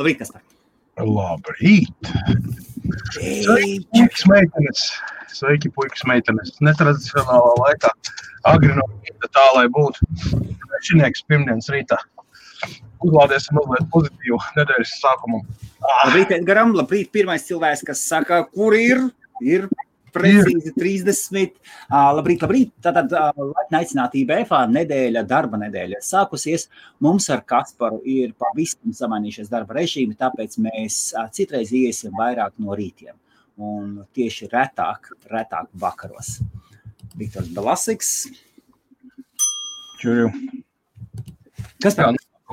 Labrīt, Kaspar! Labrīt! Sveiki, puikas meitenes! Sveiki, puikas meitenes! Netradicionālā laikā, agri no rīta, tā lai būtu šinieks pirmdienas rītā. Uzlādēsim mazliet pozitīvu nedēļas sākumu. Labrīt, Edgaram! Labrīt, pirmais cilvēks, kas saka, kur ir? Ir precīzi 30. Uh, labrīt, labrīt. Tātad, uh, aicināt IBF nedēļa, darba nedēļa sākusies. Mums ar Kasparu ir pavisam samainījušies darba režīmi, tāpēc mēs uh, citreiz iesim vairāk no rītiem. Un tieši retāk, retāk vakaros. Viktors Balasiks. Čurju. Kas tā?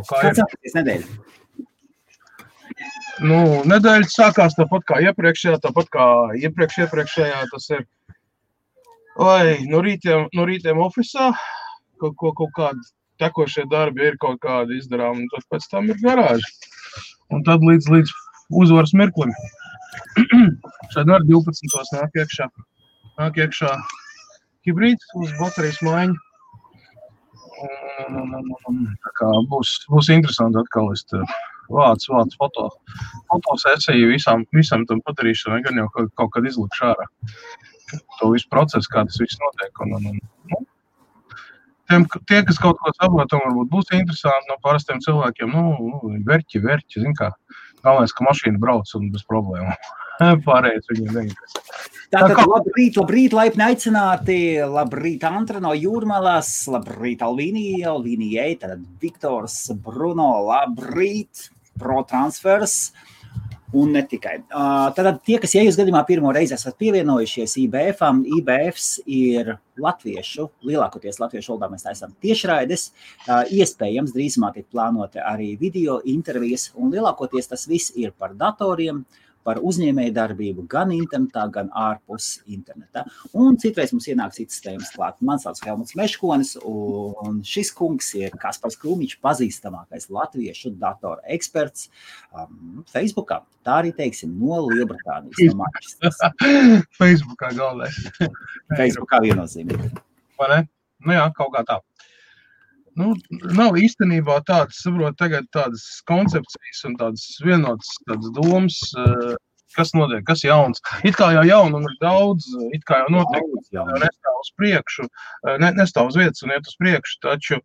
Kāds sāksies nedēļa? Nu, nedēļa sākās tāpat kā iepriekšējā, tāpat kā iepriekš, iepriekšējā. Tas ir, lai no rītiem, no rītiem oficiālā kaut, kaut, kaut kādi tekošie darbi ir kaut kādi izdarām, un tad pēc tam ir garāži. Un tad līdz, līdz uzvaras mirklim. Šeit ar 12. nāk iekšā, nāk iekšā hibrīds uz baterijas maiņu. Tā kā būs, būs interesanti atkal. Es te vāc, vāc foto, fotosesiju visam, visam tam padarīšanai, gan jau kaut, kaut kad izlikšu ārā. To visu procesu, kā tas viss notiek. Un, un, un, nu, tiem, tie, kas kaut ko saprot, varbūt būs interesanti no parastiem cilvēkiem. Nu, nu verķi, verķi, zin kā. Galvenais, ka mašīna brauc un bez problēmu. Pārējais viņiem neinteresē. Tātad, kā... labrīt, labrīt, laipni aicināti. Labrīt, Antra no Jūrmalas, labrīt, Alvīnija, Alvīnijai, tad Viktors, Bruno, labrīt pro-transfers. Un ne tikai. Tātad, tie, kas, ja jūs gadījumā pirmo reizi esat pievienojušies IBF, IBFs ir latviešu, lielākoties latviešu valodā mēs taisām tiešraides. Iespējams, drīzumā tiek plānoti arī video intervijas, un lielākoties tas viss ir par datoriem, uh, par uzņēmēju darbību gan internetā, gan ārpus interneta. Un citreiz mums ienāk citas tēmas klāt. Man sauc Helmuts Meškonis, un šis kungs ir Kaspars Krūmiņš, pazīstamākais latviešu datoru eksperts um, Facebookā. Tā arī teiksim no Lielbritānijas. No Facebookā galvenais. Facebookā viennozīmīgi. Vai ne? Nu jā, kaut kā tā. Nu, nav īstenībā tādas, saprot, tagad tādas koncepcijas un tādas vienotas tādas domas, eh, kas notiek, kas jauns. It kā jau jaunuma ir daudz, it kā jau notiek, jau nestāv uz priekšu, ne, nestāv uz vietas un iet uz priekšu, taču,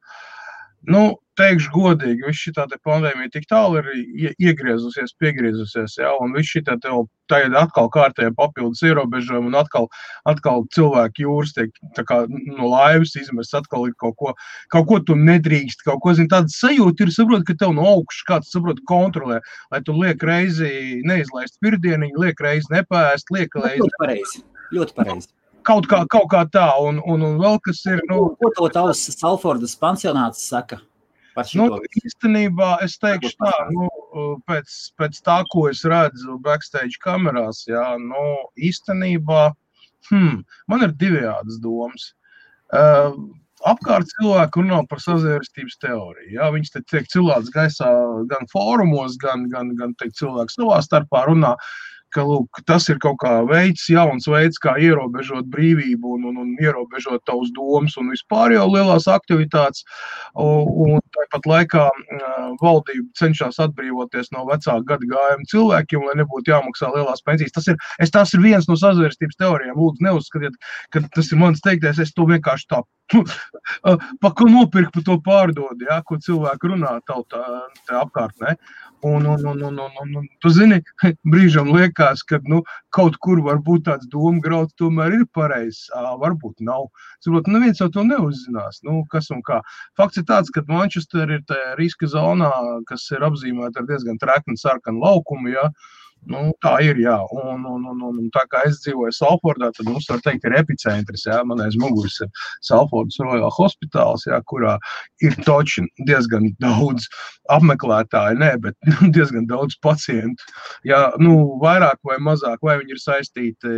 nu, teikšu godīgi, viss šī pandēmija tik tālu ir iegriezusies, piegriezusies, ja, un viss šī tagad atkal kārtēja papildus ierobežojumi, un atkal, atkal cilvēki jūras tiek kā, no laivas izmests, atkal ir kaut ko, kaut ko tu nedrīkst, kaut ko, zini, tāda sajūta ir, saprot, ka tev no augšas kāds, saprot, kontrolē, lai tu liek reizi neizlaist pirdieniņu, liek reizi nepēst, liek reizi. Ļoti pareizi, ļoti pareizi. Kaut kā, kaut kā tā, un, un, un vēl kas ir. Nu, ko to tavs Salfordas pansionāts saka? Nu, īstenībā es teikšu tā, nu, pēc, pēc tā, ko es redzu backstage kamerās, jā, nu, īstenībā hmm, man ir divējādas domas. Uh, apkārt cilvēki runā par sazvērstības teoriju. Jā, viņas tiek cilāts gaisā gan fórumos, gan, gan, gan teikt, cilvēki savā starpā runā. Uh, ka lūk, tas ir kaut kā veids, jauns veids, kā ierobežot brīvību un, un, un ierobežot tavus domas un vispār jau lielās aktivitātes. Un tāpat laikā valdība cenšas atbrīvoties no vecāku gadu gājumu cilvēkiem, lai nebūtu jāmaksā lielās pensijas. Tas ir, es, tas ir viens no sazvērstības teorijām. Lūdzu, neuzskatiet, ka tas ir mans teiktais, es to vienkārši tā pa ko nopirkt, pa to pārdod, ja, ko cilvēki runā tautā apkārtnē. Un, un, un, un, un, un, un tu zini, brīžam liekas, ka nu, kaut kur var būt tāds doma grauds, tomēr ir pareizs. Varbūt nav. Saprot, neviens jau to neuzzinās. Nu, kas un kā. Fakts ir tāds, ka Manchester ir tajā riska zonā, kas ir apzīmēta ar diezgan treknu sarkanu laukumu. Ja? Uh, Nu, tā ir. Jā. Un, un, un, un, tā kā es dzīvoju Salfordā, tad mums var teikt, ir epicentrs. Jā. Man aiz muguras ir Salfordas Royal Hospitāls, jā, kurā ir toči diezgan daudz apmeklētāju, ne, bet nu, diezgan daudz pacientu. Jā, nu, vairāk vai mazāk, vai viņi ir saistīti,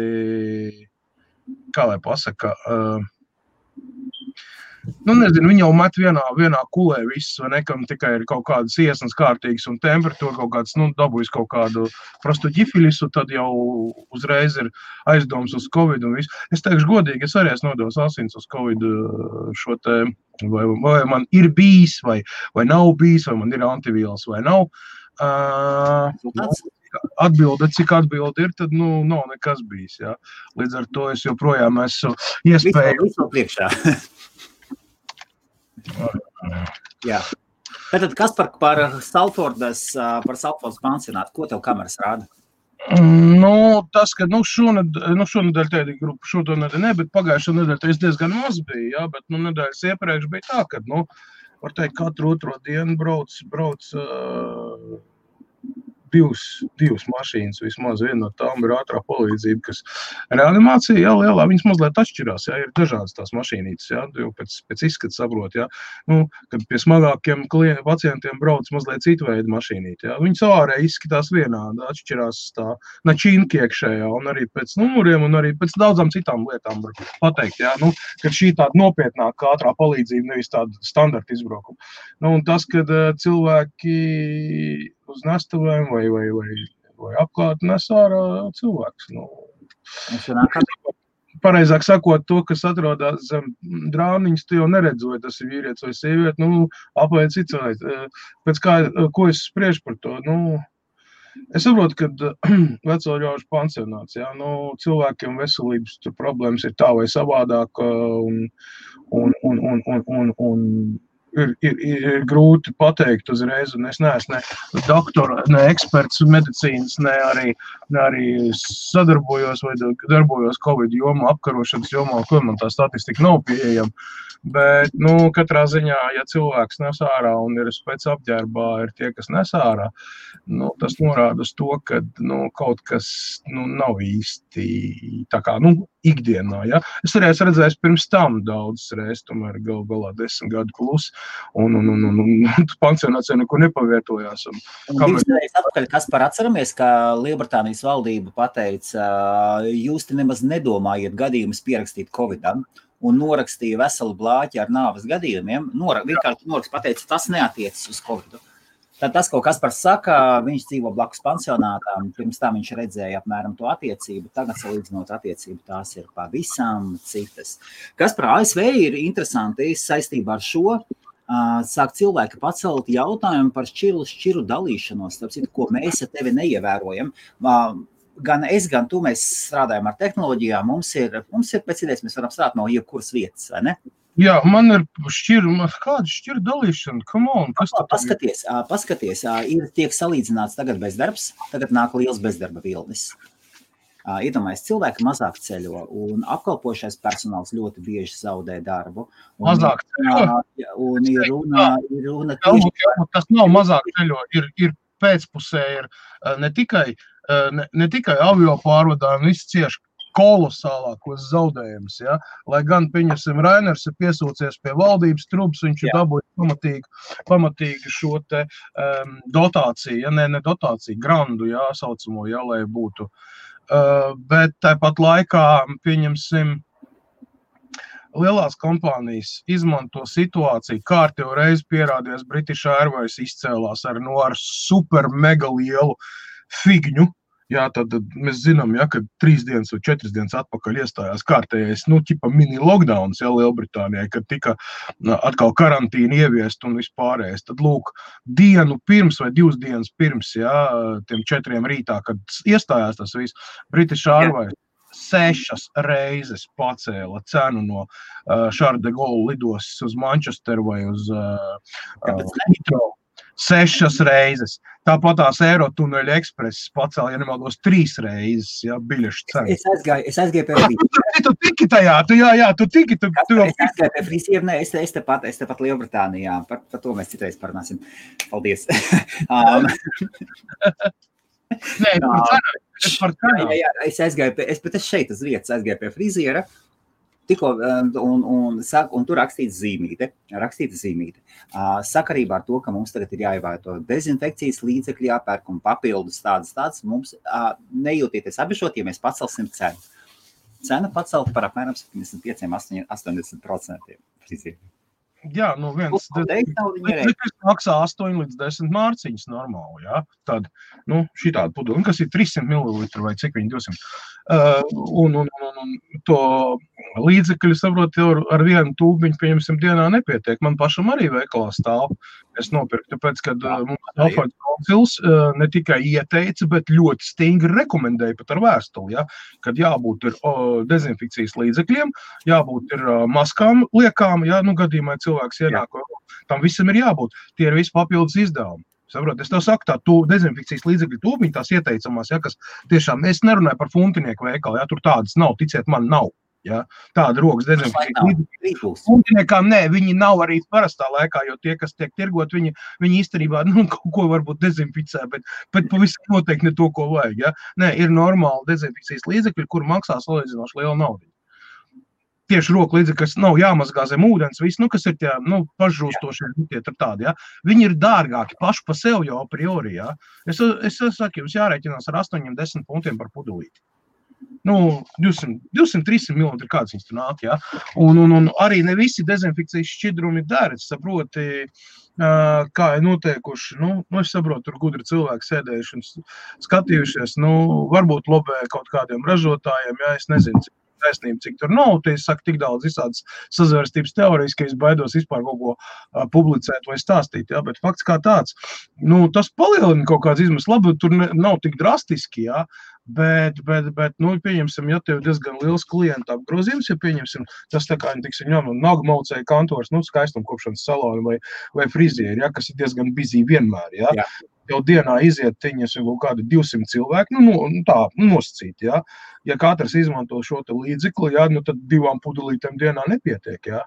kā lai pasaka. Uh, Nu, nezinu, viņi jau met vienā, vienā kulē visus, vai ne, kam tikai ir kaut kādas iesnas kārtīgas un temperatūra kaut kāds, nu, dabūjis kaut kādu prastu ģifilisu, tad jau uzreiz ir aizdoms uz Covid un visu. Es teikšu godīgi, es arī esmu nodevis asins uz Covid uh, šo te, vai, vai man ir bijis, vai, vai nav bijis, vai man ir antivīls vai nav. Uh, atbilde, cik atbilde ir, tad nu, nav nekas bijis. Jā. Līdz ar to es joprojām esmu iespēju. Visu priekšā. Jā. Tātad, kas par, par Salfordas, par Salfordas pansionātu, ko tev kameras rāda? Nu, tas, ka nu, šonadēļ, nu, šonadēļ tāda grupa, šo nedēļu ne, bet pagājušo nedēļu tas diezgan maz bija, jā, bet nu, nedēļas iepriekš bija tā, ka, nu, var teikt, katru otro dienu brauc, brauc uh, divas, divas mašīnas. Vismaz viena no tām ir ātrā palīdzība, kas reanimācija, jā, lielā viņas mazliet atšķirās. Jā, ir dažādas tās mašīnītes, jā, jau pēc, pēc izskata saprot, jā. Nu, kad pie smagākiem klien, pacientiem brauc mazliet citu veidu mašīnīti, jā. Viņas ārēji izskatās vienādi, atšķirās tā načīnka iekšējā un arī pēc numuriem un arī pēc daudzām citām lietām var pateikt, jā, nu, ka šī tāda nopietnāka ātrā palīdzība, nevis tāda standarta izbraukuma. Nu, un tas, kad uh, cilvēki uz nestuvēm vai, vai, vai, vai apkārt nes ārā cilvēks. Nu, Pareizāk sakot, to, kas atrodas zem drāniņas, tu jau neredzi, vai tas ir vīrietis vai sieviete. Nu, apēd cits cilvēks. Pēc kā, ko es spriežu par to? Nu, Es saprotu, ka veco ļaužu pansionāts, jā, nu, cilvēkiem veselības problēmas ir tā vai savādāk, un, un, un, un, un, un, un ir, ir, ir grūti pateikt uzreiz, es neesmu ne doktors, ne eksperts medicīnas, ne arī, ne arī sadarbojos vai darbojos Covid jomā, apkarošanas jomā, kur man tā statistika nav pieejama. Bet, nu, katrā ziņā, ja cilvēks nes ārā un ir pēc apģērbā, ir tie, kas nes ārā, nu, tas norāda uz to, ka nu, kaut kas nu, nav īsti tā kā nu, ikdienā. Ja? Es arī esmu redzējis pirms tam daudzas reizes, tomēr gal galā desmit gadu plus, un, un, un, un, un, pansionācija neko nepavietojās. Un, un kamēr... atpakaļ, kas par atceramies, ka Lielbritānijas valdība pateica, jūs te nemaz nedomājiet gadījumus pierakstīt Covidam un norakstīja veselu blāķi ar nāves gadījumiem. Nora, vienkārši norakst, pateica, tas neatiecas uz Covid. Tad tas, ko Kaspars saka, viņš dzīvo blakus pansionātām. Pirms tam viņš redzēja apmēram to attiecību. Tagad, salīdzinot attiecību, tās ir pavisam citas. Kas par ASV ir interesanti saistībā ar šo. Sāk cilvēki pacelt jautājumu par šķiru, šķiru dalīšanos, citu, ko mēs ar tevi neievērojam gan es, gan tu strādājam ar tehnoloģijām. Mums ir, mums ir pēc idejas, mēs varam strādāt no jebkuras vietas, vai ne? Jā, man ir šķirta, kāda šķirta dalīšana. On, kas tā paskaties, ir? paskaties, ir tiek salīdzināts tagad bezdarbs, tagad nāk liels bezdarba vilnis. Iedomājieties, cilvēki mazāk ceļo, un apkalpošais personāls ļoti bieži zaudē darbu. Un, mazāk ceļo. Un ir runa, ir runa tieši... Tas nav mazāk ceļo, ir, ir pēcpusē, ir ne tikai ne, ne tikai avio pārvadājumi, viss cieši kolosālākos zaudējumus. Ja? Lai gan, pieņemsim, Rainers ir piesūcies pie valdības trūks, viņš ir dabūjis pamatīgi, pamatīgi šo te um, dotāciju, ja ne, ne dotāciju, grandu, jā, saucamo, ja, lai būtu. Uh, bet tāpat laikā, pieņemsim, lielās kompānijas izmanto situāciju. Kārtīgi reiz pierādījās, British Airways izcēlās ar, no, nu, ar super mega lielu figņu, Jā, tad, tad mēs zinām, ja, ka trīs dienas vai četras dienas atpakaļ iestājās kārtējais, nu, tipa mini lockdown, ja Lielbritānijā, kad tika atkal karantīna ieviest un vispārējais. Tad, lūk, dienu pirms vai divas dienas pirms, ja, tiem četriem rītā, kad iestājās tas viss, British Airways sešas reizes pacēla cenu no uh, Šarda Gola lidostas uz Manchesteru vai uz uh, uh, Heathrow sešas reizes. Tāpat tās Eirotuneļa ekspreses pacēla, ja nemaldos, trīs reizes, ja biļešu cenu. Es aizgāju, es aizgāju pie frīzieru. Tu tiki tajā, tu jā, jā, tu tiki. Tu, tu, es aizgāju pie frīzieru, ne, es, es tepat, es tepat Lielbritānijā, par, par to mēs citreiz parunāsim. Paldies. um, Nē, par cenu. Es par cenu. Jā, jā, es aizgāju pie, es, bet es šeit uz vietas aizgāju pie frīziera. Uh, Tikko, um, un, un, un, un tur rakstīts zīmīte, rakstīta zīmīte. Sakarībā ar to, ka mums tagad ir jāievērto dezinfekcijas līdzekļi, jāpērk un papildus tādas, tādas, mums nejūtieties apbešot, ja mēs pacelsim cenu. Cena pacelt par apmēram 75, 80%. Jā, nu viens litrs maksā 8 līdz 10 mārciņas normāli, jā. Tad, nu, šī tāda pudele, kas ir 300 ml vai cik viņi 200. Uh, un, un, un, un to līdzekļu, saprot, jau ar vienu tūbiņu, pieņemsim, dienā nepietiek. Man pašam arī veikalā stāv. Es nopirku, tāpēc, kad uh, mums Alfons kauncils uh, ne tikai ieteica, bet ļoti stingri rekomendēja pat ar vēstuli, ja, kad jābūt ir uh, dezinfekcijas līdzekļiem, jābūt ir uh, maskām liekām, ja, nu gadījumā cilvēks ienāk, Jā. tam visam ir jābūt. Tie ir visi papildus izdevumi. Saprot, es tev saku, tā tu, dezinfekcijas līdzekļu tūmiņi, tās ieteicamās, ja, kas tiešām, es nerunāju par funtinieku veikalu, ja tur tādas nav, ticiet man, nav. Ja? Tāda rokas dezinfekcija. Funkciniekām nē, viņi nav arī parastā laikā, jo tie, kas tiek tirgot, viņi, viņi īstenībā nu, kaut ko varbūt dezinficē, bet, bet pavisam noteikti ne to, ko vajag. Ja? Nē, ir normāli dezinfekcijas līdzekļi, kur maksā salīdzinoši lielu naudu. Tieši roku līdzekļi, kas nav jāmazgā zem ūdens, viss, nu, kas ir tie nu, pašžūstošie, nu, tie ir tādi. Ja? Viņi ir dārgāki paši par sevi jau a priori. Ja? Es, es, es saku, jums jārēķinās ar 8-10 puntiem par pudelīti nu, 200, 200 300 ml. Kāds viņas tur nāk. Ja? Un, un, un arī ne visi dezinfekcijas šķidrumi dara. Uh, kā ir noteikuši. Nu, nu, es saprotu, tur gudri cilvēki sēdējuši un skatījušies. Nu, varbūt lobē kaut kādiem ražotājiem, ja es nezinu. Cik taisnība, cik tur nav. Tie saka tik daudz visādas sazvērstības teorijas, ka es baidos vispār kaut ko uh, publicēt vai stāstīt. Ja? Bet fakts kā tāds, nu, tas palielina kaut kādas izmaksas. Labi, tur ne, nav tik drastiski, ja? Bet, bet, bet nu, pieņemsim, ja tev ir diezgan liels klientu apgrozījums, ja pieņemsim, tas tā kā, tiksim, jau, nu, nagmaucēja kantors, nu, skaistumkopšanas saloni vai, vai frizieri, ja, kas ir diezgan bizī vienmēr, ja. Jā jau dienā iziet viņas jau kaut kādi 200 cilvēki, nu, nu, nu tā, nu, nosacīti, ja. Ja katrs izmanto šo līdzekli, ja, nu, tad divām pudelītēm dienā nepietiek, ja.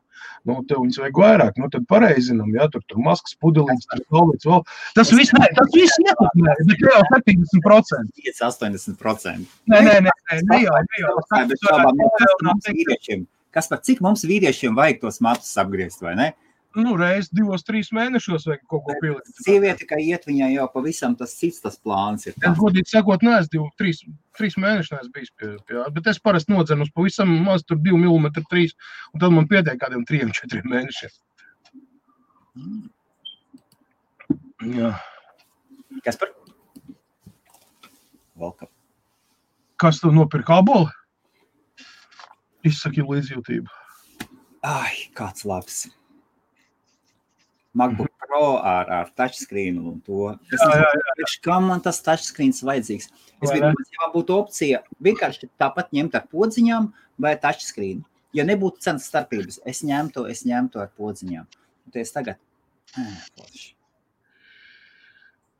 Nu, tev viņas vajag vairāk, nu, tad pareizinam, ja, tur, tur maskas pudelītes, tur galvīts vēl. Tas viss, ne, tas viss ietekmē, bet jau 70%. 5-80%. Nē, nē, nē, nē, ne jau, ne jau. Kas par cik mums vīriešiem vajag tos matus apgriezt, vai ne? Nu, reizes divos, trīs mēnešos vajag kaut ko pielikt. Sieviete, kā iet, viņai jau pavisam tas cits tas plāns ir. Es godīgi sakot, neesmu divu, trīs, trīs mēnešus neesmu bijis pie, pie, bet es parasti nodzenu uz pavisam maz tur divu milimetru trīs, un tad man pietiek kādiem trim, četriem mēnešiem. Jā. Kas par? Welcome. Kas tu nopirka aboli? Izsaki līdzjūtību. Ai, kāds labs. MacBook Pro ar, ar touchscreen un to. Es nezinu, kam man tas touchscreens vajadzīgs. Es ja man būtu opcija vienkārši tāpat ņemt ar podziņām vai touchscreen. Ja nebūtu cenas starpības, es ņemtu, es ņemtu ar podziņām. Un tas tagad. Ē,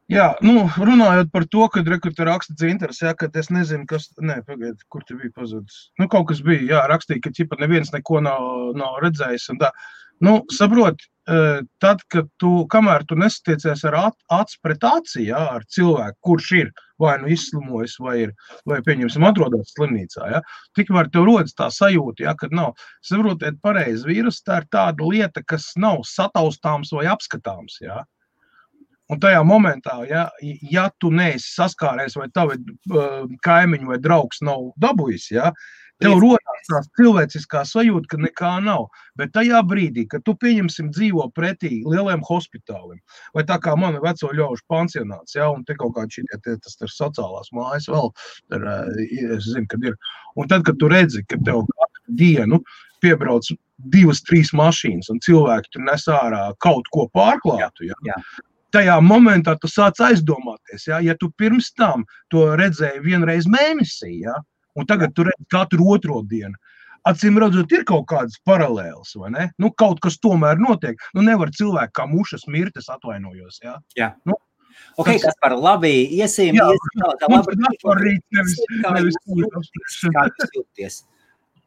Jā, nu, runājot par to, ka rekrutē raksta dzintars, jā, ka es nezinu, kas, nē, pagaid, kur te bija pazudis. Nu, kaut kas bija, jā, rakstīja, ka ķipa neviens neko nav, nav redzējis un tā. Nu, saprot, tad, kad tu, kamēr tu nesatiecies ar acu pret aci, jā, ar cilvēku, kurš ir vai nu izslimojis, vai, ir, vai pieņemsim, atrodas slimnīcā, ja, tikmēr tev rodas tā sajūta, ja, ka nav, saprotiet, pareizi, vīrus tā ir tāda lieta, kas nav sataustāms vai apskatāms, ja. Un tajā momentā, ja, ja tu neesi saskāries vai tavi uh, kaimiņi vai draugs nav dabūjis, ja, Tev rodas tā cilvēciskā sajūta, ka nekā nav. Bet tajā brīdī, kad tu pieņemsim dzīvo pretī lieliem hospitāliem, vai tā kā mana veco ļaužu pansionāts, ja, un te kaut kādi šitie, te, tas ir sociālās mājas vēl, tur, es zinu, kad ir. Un tad, kad tu redzi, ka tev katru dienu piebrauc divas, trīs mašīnas, un cilvēki tur nes ārā kaut ko pārklātu, ja, jā. tajā momentā tu sāc aizdomāties, ja, ja tu pirms tam to redzēji vienreiz mēnesī, ja, un tagad tur redz katru otro dienu. Acīm redzot, ir kaut kādas paralēlas, vai ne? Nu, kaut kas tomēr notiek. Nu, nevar cilvēku kā mušas mirtes atvainojos. Ja? Jā. Nu, Ok, tas, kas par labi iesim, jā, iesim tā, tā labi. Rīt, nevis, nevis kā jūs jūties?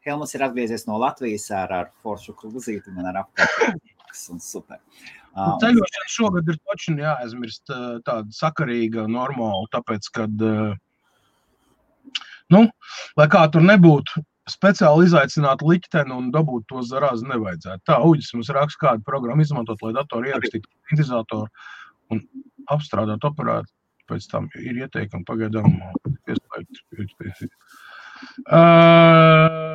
Helmas ir atgriezies no Latvijas ar, ar foršu krūzīti un ar apkārtnes un super. Uh, Ceļošana šogad ir taču jāaizmirst tāda sakarīga, normāla, tāpēc, kad uh, Nu, lai kā tur nebūtu, speciāli izaicināt likteni un dabūt to zarāzi nevajadzētu. Tā, Uģis mums raksta, kādu programmu izmantot, lai datoru ierakstītu sintēzatoru un apstrādāt operātu. Pēc tam ir ieteikumi pagaidām pieslēgt. Uh,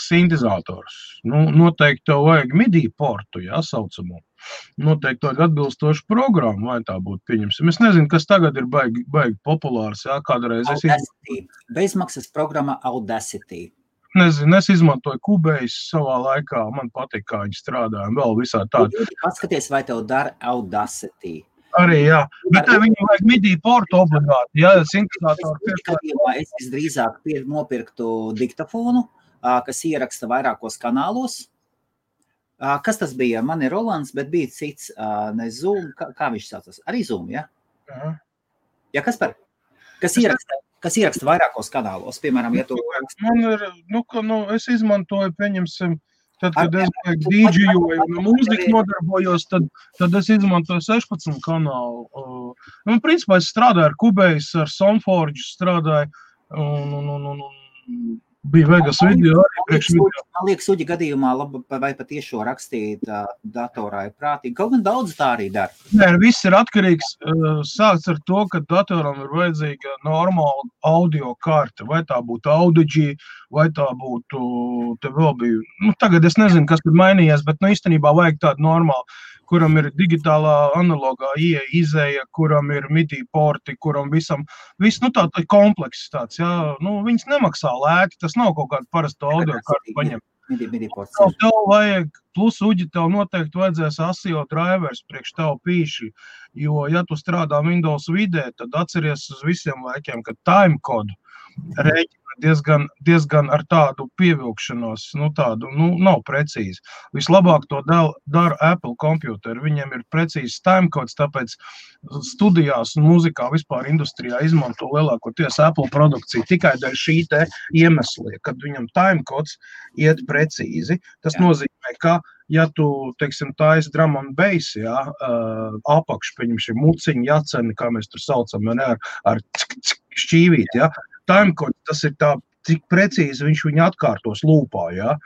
sintēzators. Nu, noteikti tev vajag MIDI portu, jā, saucamo noteikti tādu atbilstošu programmu, vai tā būtu pieņemsim. Es nezinu, kas tagad ir baigi, baigi populārs. Jā, kādreiz es izmantoju. Bezmaksas programma Audacity. Nezinu, es izmantoju kubējus savā laikā. Man patīk, kā viņi strādā. Vēl visā tādā. Paskaties, vai tev dara Audacity. Arī, jā. Bet tā viņam vajag midī portu obligāti, jā, sintetizātoru. Es visdrīzāk nopirktu diktafonu, kas ieraksta vairākos kanālos. Kas tas bija? Man ir Rolands, bet bija cits, ne Zoom, kā, kā viņš saucas? Arī Zoom, ja? Jā, ja, kas par? Kas ieraksta, kas ieraksta vairākos kanālos, piemēram, ja tu... Man ir, nu, ka, nu, es izmantoju, pieņemsim, Tad, kad es dīdžejoju un mūziku nodarbojos, tad, tad es izmantoju 16 kanālu. Nu, principā es strādāju ar Kubējas, ar Sonforģu strādāju un, un, un, un, un bija Vegas video arī priekš video. Man liekas, suģi gadījumā labi vai patiešo rakstīt uh, datorā ir prātīgi. Kaut gan daudz tā arī dara. Nē, viss ir atkarīgs. Uh, sāks ar to, ka datoram ir vajadzīga normāla audio karte. Vai tā būtu Audigi, vai tā būtu, te vēl bija, nu tagad es nezinu, kas tur mainījies, bet nu īstenībā vajag tādu normālu kuram ir digitālā analogā ieeja, izēja, kuram ir MIDI porti, kuram visam, viss, nu tā, tā komplekss tāds, jā, nu, viņas nemaksā lēti, tas nav kaut kāda parasta audio karta paņemt. Tev, tev vajag, plus uģi tev noteikti vajadzēs asio drivers priekš tev pīši, jo, ja tu strādā Windows vidē, tad atceries uz visiem laikiem, ka timekodu rēķina diezgan, diezgan ar tādu pievilkšanos, nu, tādu nu, nav precīzi. Vislabāk to dara, Apple komputeri. Viņiem ir precīzs timecodes, tāpēc studijās un mūzikā vispār industrijā izmanto lielākoties Apple produkciju tikai dēļ šī iemesla, kad viņam timecodes iet precīzi. Tas Jā. nozīmē, ka ja tu, teiksim, taisi drum and bass, jā, uh, apakš, pieņemsim, muciņu, jaceni, kā mēs tur saucam, ne, ar, ar šķīvīt, jā, timecode, tas ir tā, cik precīzi viņš viņu atkārtos lūpā. Ja?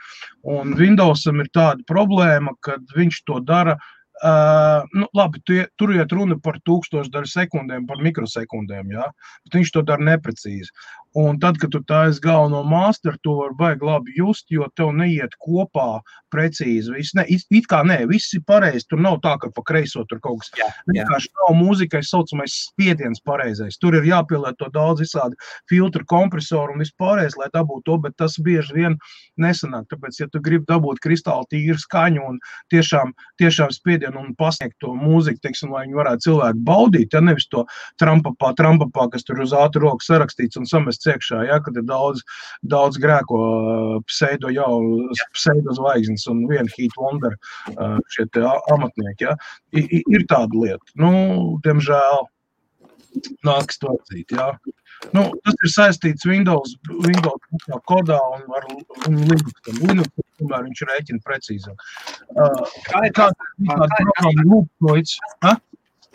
Un Windowsam ir tāda problēma, ka viņš to dara. Uh, nu, labi, tu, tur iet runa par tūkstošdaļu sekundēm, par mikrosekundēm, ja? bet viņš to dara neprecīzi. Un tad, kad tu taisi galveno masteru, to var baigi labi just, jo tev neiet kopā precīzi. Viss, ne, it kā nē, viss ir pareizi. Tur nav tā, ka pa kreiso tur kaut kas tāds. Vienkārši nav mūzikai saucamais spiediens pareizais. Tur ir jāpielieto daudz visādi filtru, kompresoru un vispārējais, lai dabūtu to, bet tas bieži vien nesanāk. Tāpēc, ja tu gribi dabūt kristāli tīru skaņu un tiešām, tiešām spiedienu un pasniegt to mūziku, teiksim, lai viņi varētu cilvēku baudīt, ja nevis to trampapā, trampapā, kas tur uz ātru roku sarakstīts un samests iekšā, ja, kad ir daudz, daudz grēko uh, pseido jau pseido zvaigznes un viena heat wonder uh, šie amatnieki. Ja. I, ir tāda lieta. Nu, diemžēl nāks to atzīt. Ja. Nu, tas ir saistīts Windows, Windows kodā un ar Linux. Linux tomēr viņš rēķina precīzāk. Uh, kā ir kāda programma Loopnoids?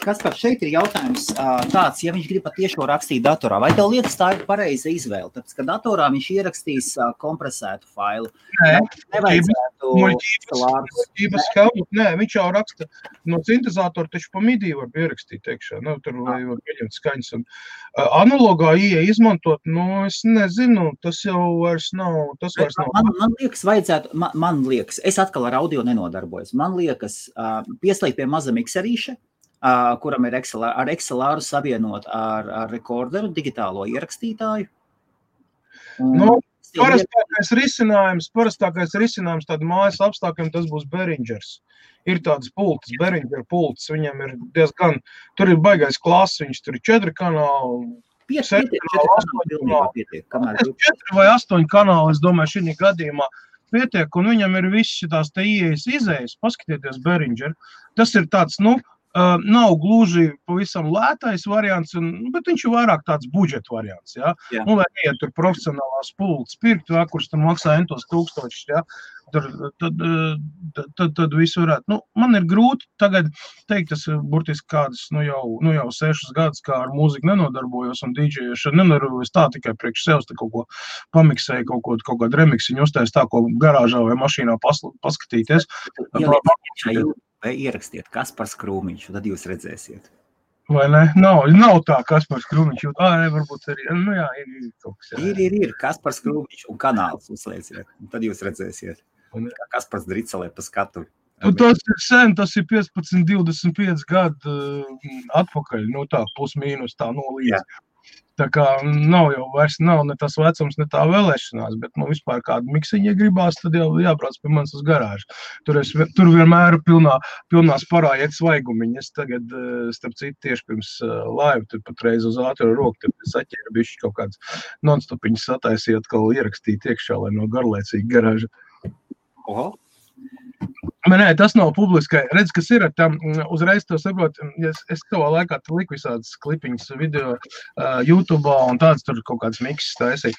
Kas par šeit ir jautājums tāds, ja viņš grib patiešām rakstīt datorā, vai tev liekas, tā ir pareiza izvēle? Tāpēc, ka datorā viņš ierakstīs kompresētu failu. Nē, nevajadzētu muļķības helmu. Nē, viņš jau raksta no sintezatora, taču pa midī var ierakstīt iekšā. Nu, tur var pieņemt skaņas. Un, analogā ieja izmantot, nu, es nezinu, tas jau vairs nav. Tas vairs nav. Man, man liekas, vajadzētu, man, man liekas, es atkal ar audio nenodarbojos. Man liekas, pieslēgt pie maza mikserīša, uh, kuram ir Excel, ar Excelāru savienot ar, ar rekorderu, digitālo ierakstītāju. Un, nu, parastākais risinājums, parastākais risinājums tādu mājas apstākļiem, tas būs Beringers. Ir tāds pults, Beringer pults, viņam ir diezgan, tur ir baigais klases, viņš tur ir četri kanāli, Pietiek, pietiek, četri vai astoņi kanāli, es domāju, šī gadījumā pietiek, un viņam ir viss šīs ieejas, izējas. Paskatieties, Beringer. Tas ir tāds, nu, nav gluži pavisam lētais variants, un, bet viņš ir vairāk tāds budžeta variants. Ja? Jā. Nu, lai neiet tur profesionālās pults pirkt, ja, kurš tur maksā entos tūkstošus. Ja? Tur, tad, tad, tad, tad viss varētu. Nu, man ir grūti tagad teikt, es burtiski kādus, nu jau, nu jau sešus gadus kā ar mūziku nenodarbojos un dīdžējuši. Nenodarbojos tā tikai priekš sevis, te kaut ko pamiksēju, kaut ko, kaut kādu remiksiņu uztaisīt tā, ko garāžā vai mašīnā pas, paskatīties. Jā, vai ierakstiet Kaspars Krūmiņš, un tad jūs redzēsiet. Vai ne? Nav, nav tā, Kaspars Krūmiņš. Ā, ne, varbūt arī. Nu, jā, ir, ir kaut kas. Jā. Ir, ir, ir Kaspars Krūmiņš un kanāls uzlieciet. Un tad jūs redzēsiet. Un Kaspars Dricelē pa skatu. Nu, tas ir sen, tas ir 15, 25 gadu atpakaļ. Nu, tā, plus mīnus tā nolīdz. Jā. Tā kā nav jau vairs nav ne tas vecums, ne tā vēlēšanās, bet nu, vispār kādu miksiņu gribās, tad jau jābrauc pie manis uz garāžu. Tur, es, tur vienmēr ir pilnā, pilnā sparā iet svaigumiņi. Es tagad, eh, starp citu, tieši pirms uh, laiva, tur patreiz uz ātru roku, tur saķēra bišķi kaut kāds nonstopiņas sataisīt, atkal ierakstīt iekšā, lai no garlaicīgi garāža. Oho. Man, nē, tas nav publiski. Redz, kas ir tam uzreiz, to saprot. Es, es savā laikā liku visādas klipiņas video uh, YouTube un tādas tur kaut kādas mikses taisīju.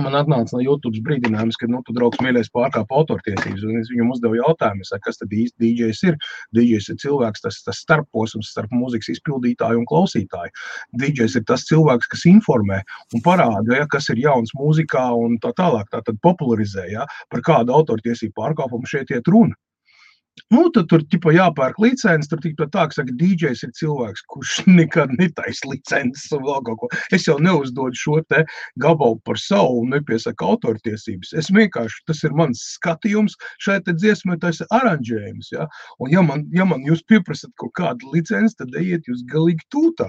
Man atnāca no YouTube brīdinājums, ka, nu, tu draugs mīlēs pārkāpt autortiesības. Un es viņam uzdevu jautājumu, saku, kas tad īsti DJs ir. DJs ir cilvēks, tas, tas starposms starp mūzikas izpildītāju un klausītāju. DJs ir tas cilvēks, kas informē un parāda, ja, kas ir jauns mūzikā un tā tālāk. Tā tad popularizē, ja, par kādu autortiesību pārkāpumu šeit iet runa. Nu, tad tur ķipa, jāpērk licences. Tur tikpat tā, ka saka, DJs ir cilvēks, kurš nekad netaisa licences un vēl kaut ko. Es jau neuzdodu šo te gabalu par savu un nepiesaku autortiesības. Es vienkārši, tas ir mans skatījums šai te dziesmai, tas ir aranžējums. Ja? Un ja man, ja man jūs pieprasat kaut kādu licenci, tad ejiet jūs galīgi tūtā.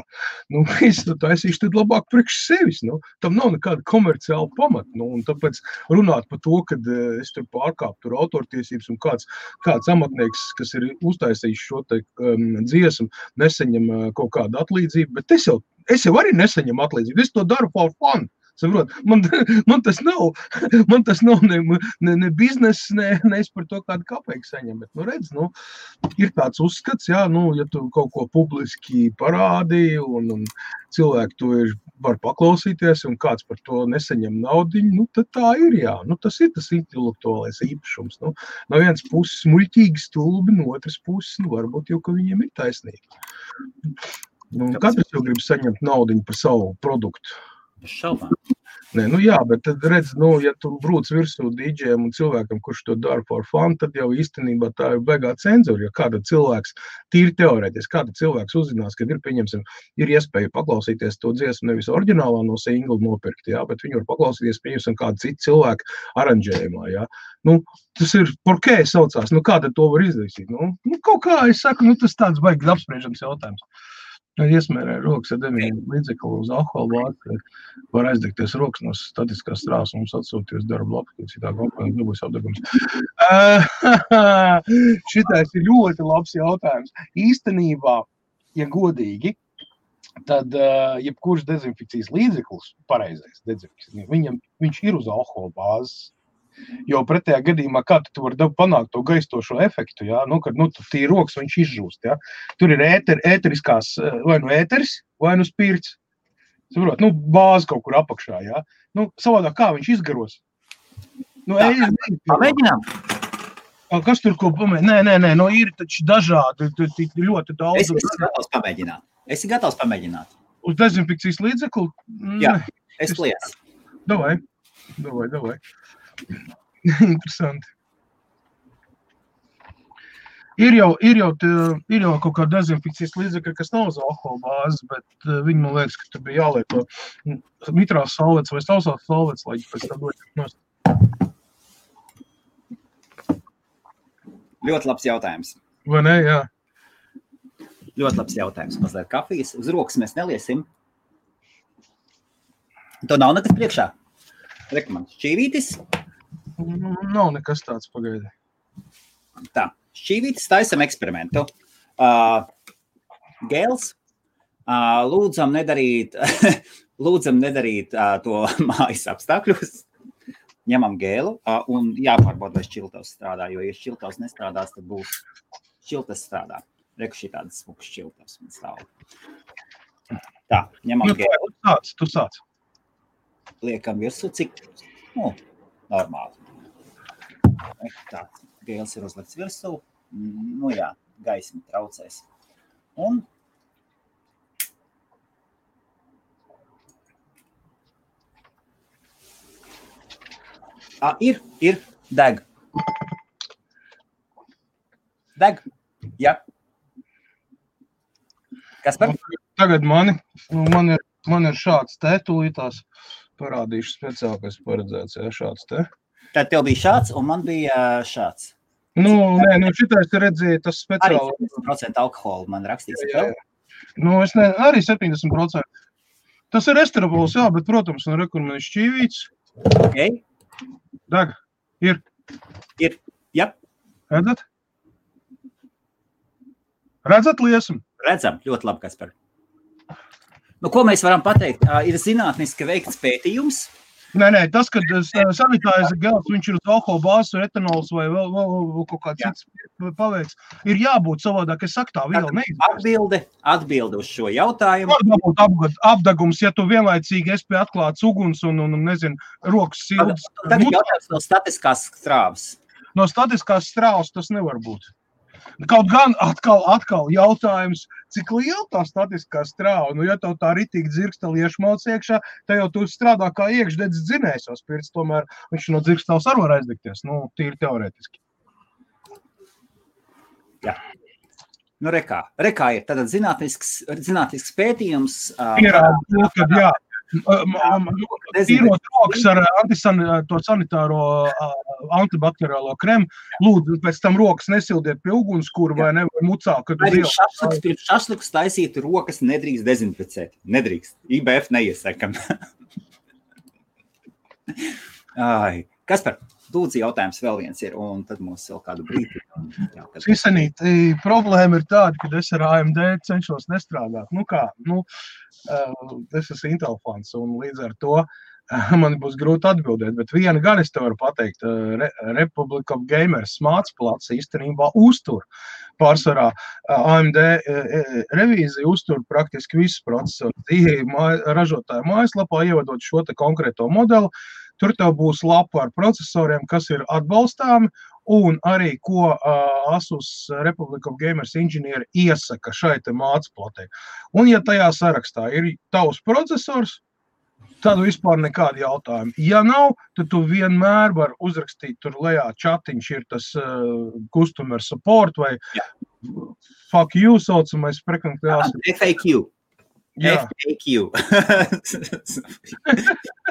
Nu, es to taisīšu tad labāk priekš sevis. Nu, tam nav nekāda komerciāla pamata. Nu, un tāpēc runāt par to, ka uh, es tur pārkāpu tur autortiesības un kāds, kāds amat amatnieks, kas ir uztaisījis šo te, um, dziesmu, nesaņem uh, kaut kādu atlīdzību, bet es jau, es jau arī nesaņemu atlīdzību. Es to daru for fun. Saprot, man, man tas nav, man tas nav ne, ne, ne biznesa, ne, ne es par to kādu kapeiku saņemu. Bet, nu, redz, nu, ir tāds uzskats, jā, nu, ja tu kaut ko publiski parādīji un, un cilvēki to ir var paklausīties, un kāds par to nesaņem naudu, nu, tad tā ir. Jā. Nu, tas ir tas intelektuālais īpašums. Nu, no vienas puses, muļķīgi stulbi, no otras puses, nu, varbūt jau viņiem ir taisnība. Nu, katrs jau grib saņemt naudu par savu produktu. Šaubām. Nē, nu jā, bet tad redz, nu, ja tu brūc virsū dīdžiem un cilvēkam, kurš to dara par fanu, tad jau īstenībā tā ir beigā cenzūra. Ja kāda cilvēks, tīri teorētiski, kāda cilvēks uzzinās, ka ir, pieņemsim, ir iespēja paklausīties to dziesmu nevis oriģinālā no singla nopirkt, jā, bet viņu var paklausīties, pieņemsim, kādu citu cilvēku aranžējumā, jā. Nu, tas ir, por kē saucās, nu, kā tad to var izdarīt? Nu, nu, kaut kā, es saku, nu, tas tāds baigi apspriežams jautājums. Nu, iesmērē rokas ar deviņiem līdzekļu uz alkohola vārtu, var aizdegties rokas no statiskās strāvas un mums atsūties darba lapu, ka citā komponenta nebūs apdegums. Šitais ir ļoti labs jautājums. Īstenībā, ja godīgi, tad uh, jebkurš dezinfekcijas līdzeklis, pareizais dezinfekcijas, viņam, viņš ir uz alkohola bāzes Jo pretējā gadījumā, kā tu vari panākt to gaistošo efektu, ja? nu, kad nu, tī rokas viņš izžūst. Ja? Tur ir ēter, ēteriskās, eh, vai nu ēteris, vai nu spirts. Saprot, nu, bāze kaut kur apakšā. Ja? Nu, savādāk kā viņš izgaros? Nu, Tā, ej, pamēģinām. Kas tur ko pamēģināt? Nē, nē, nē, no nu, ir taču dažādi, ļoti daudz. Es esmu gatavs pamēģināt. Es esmu gatavs pamēģināt. Uz dezinfekcijas līdzekli? Jā, es lieku. Davai, davai, davai. Interesanti. Ir jau, ir, jau, ir jau kaut kāda dezinfekcijas līdzekļa, kas nav uz alkohola bāzes, bet viņi man liekas, ka tur bija jālieto mitrās salvets vai sausās salvets, lai pēc tam dotu nost. Ļoti labs jautājums. Vai ne? Jā. Ļoti labs jautājums. Mazliet kafijas. Uz rokas mēs neliesim. To nav nekas priekšā. Rekomendācijas šķīvītis. Nav nekas tāds pagaidi. Tā, šķīvītis taisam eksperimentu. Uh, Gēls, uh, lūdzam nedarīt, lūdzam nedarīt uh, to mājas apstākļos. Ņemam gēlu uh, un jāpārbauda, vai šķiltavs strādā, jo, ja šķiltavs nestrādās, tad būs šķiltas strādā. Reku šī tādas smukas šķiltavs man stāv. Tā, ņemam nu, gēlu. Tu sāc, tu sāc liekam virsū, cik nu, normāli. Tāds gēls ir uzlikts virsū. Nu jā, gaisma traucēs. Un À, ir, ir, deg. Deg. Jā. Kas par? Tagad mani, nu, man ir, man ir šāds te tūlītās. Parādīšu speciāli, kas paredzēts. Jā, šāds te. Tad tev bija šāds, un man bija šāds. Nu, nē, nu šitais redzēja, tas speciāli. Arī 70% alkohola man rakstīts. Jā, jā. Nu, es ne, arī 70%. Tas ir estrabols, jā, bet, protams, un rekur man ir šķīvīts. Okay. Dag, ir. Ir, jā. Redzat? Redzat liesmu? Redzam, ļoti labi, kas par. Nu, ko mēs varam pateikt? Ir zinātniski veikts pētījums, Nē, nē, tas, ka sanitārais gels, viņš ir uz alkohola bāzes, etanols vai vēl, vēl, vēl kaut kā cits paveids, ir jābūt savādāk. Es saku tā viela neizbērs. Atbilde, atbilde uz šo jautājumu. Var būt apgad, apdegums, ja tu vienlaicīgi esi pie atklāts uguns un, un, un nezinu, rokas sildas. Tagad jautājums no statiskās strāvas. No statiskās strāvas tas nevar būt. Kaut gan atkal, atkal jautājums, cik liela tā statiskā strāva. Nu, ja tev tā ritīgi dzirksteli iešmauc iekšā, tad jau tu strādā kā iekšdedz dzinējs, jo spirits tomēr viņš no dzirksteles arī var aizdegties. Nu, tīri teorētiski. Jā. Nu, rekā. rekā ir tātad zinātnisks, zinātnisks pētījums. Pierāda, ka jā, Tīrot rokas ar antisan, to sanitāro antibakteriālo kremu, lūdzu, pēc tam rokas nesildiet pie ugunskura vai ne, vai mucā, kad uz ielas. Šašliks, pirms šašliks taisīt rokas nedrīkst dezinficēt. Nedrīkst. IBF neiesakam. Ai, kas par? Lūdzu, jautājums vēl viens ir, un tad mums vēl kādu brīdi. Sisenīt, problēma ir tāda, ka es ar AMD cenšos nestrādāt. Nu kā, nu, uh, es esmu Intel fans, un līdz ar to uh, man būs grūti atbildēt, bet viena gan es te varu pateikt, uh, Re Republic of Gamers smāts plats īstenībā uztur. Pārsvarā AMD revīzija uztur praktiski visus procesorus. Ražotāja mājaslapā ievadot šo konkrēto modeli, Tur tev būs lapa ar procesoriem, kas ir atbalstāmi, un arī ko uh, Asus Republic of Gamers inženieri iesaka šai mācību Un, ja tajā sarakstā ir tavs processors, tad vispār nekādi jautājumi. Ja nav, tad tu vienmēr vari uzrakstīt tur lejā chatiņš, ir tas uh, customer support vai Jā. fuck you saucamais prekonklās. FAQ. Jā. FAQ.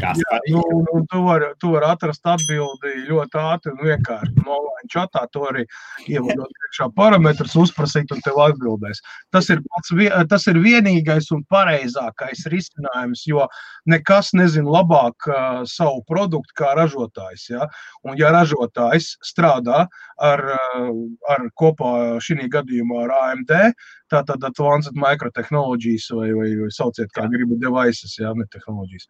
Jā, nu, nu, tu vari var atrast atbildi ļoti ātri un vienkārši. Online chatā to arī ievadot iekšā parametrus, uzprasīt un tev atbildēs. Tas ir, pats, tas ir vienīgais un pareizākais risinājums, jo nekas nezina labāk uh, savu produktu kā ražotājs. Ja? Un ja ražotājs strādā ar, ar kopā šī gadījumā ar AMD, tātad Advanced Microtechnologies vai, vai, vai sauciet kā gribat devices, jā, ne tehnoloģijas.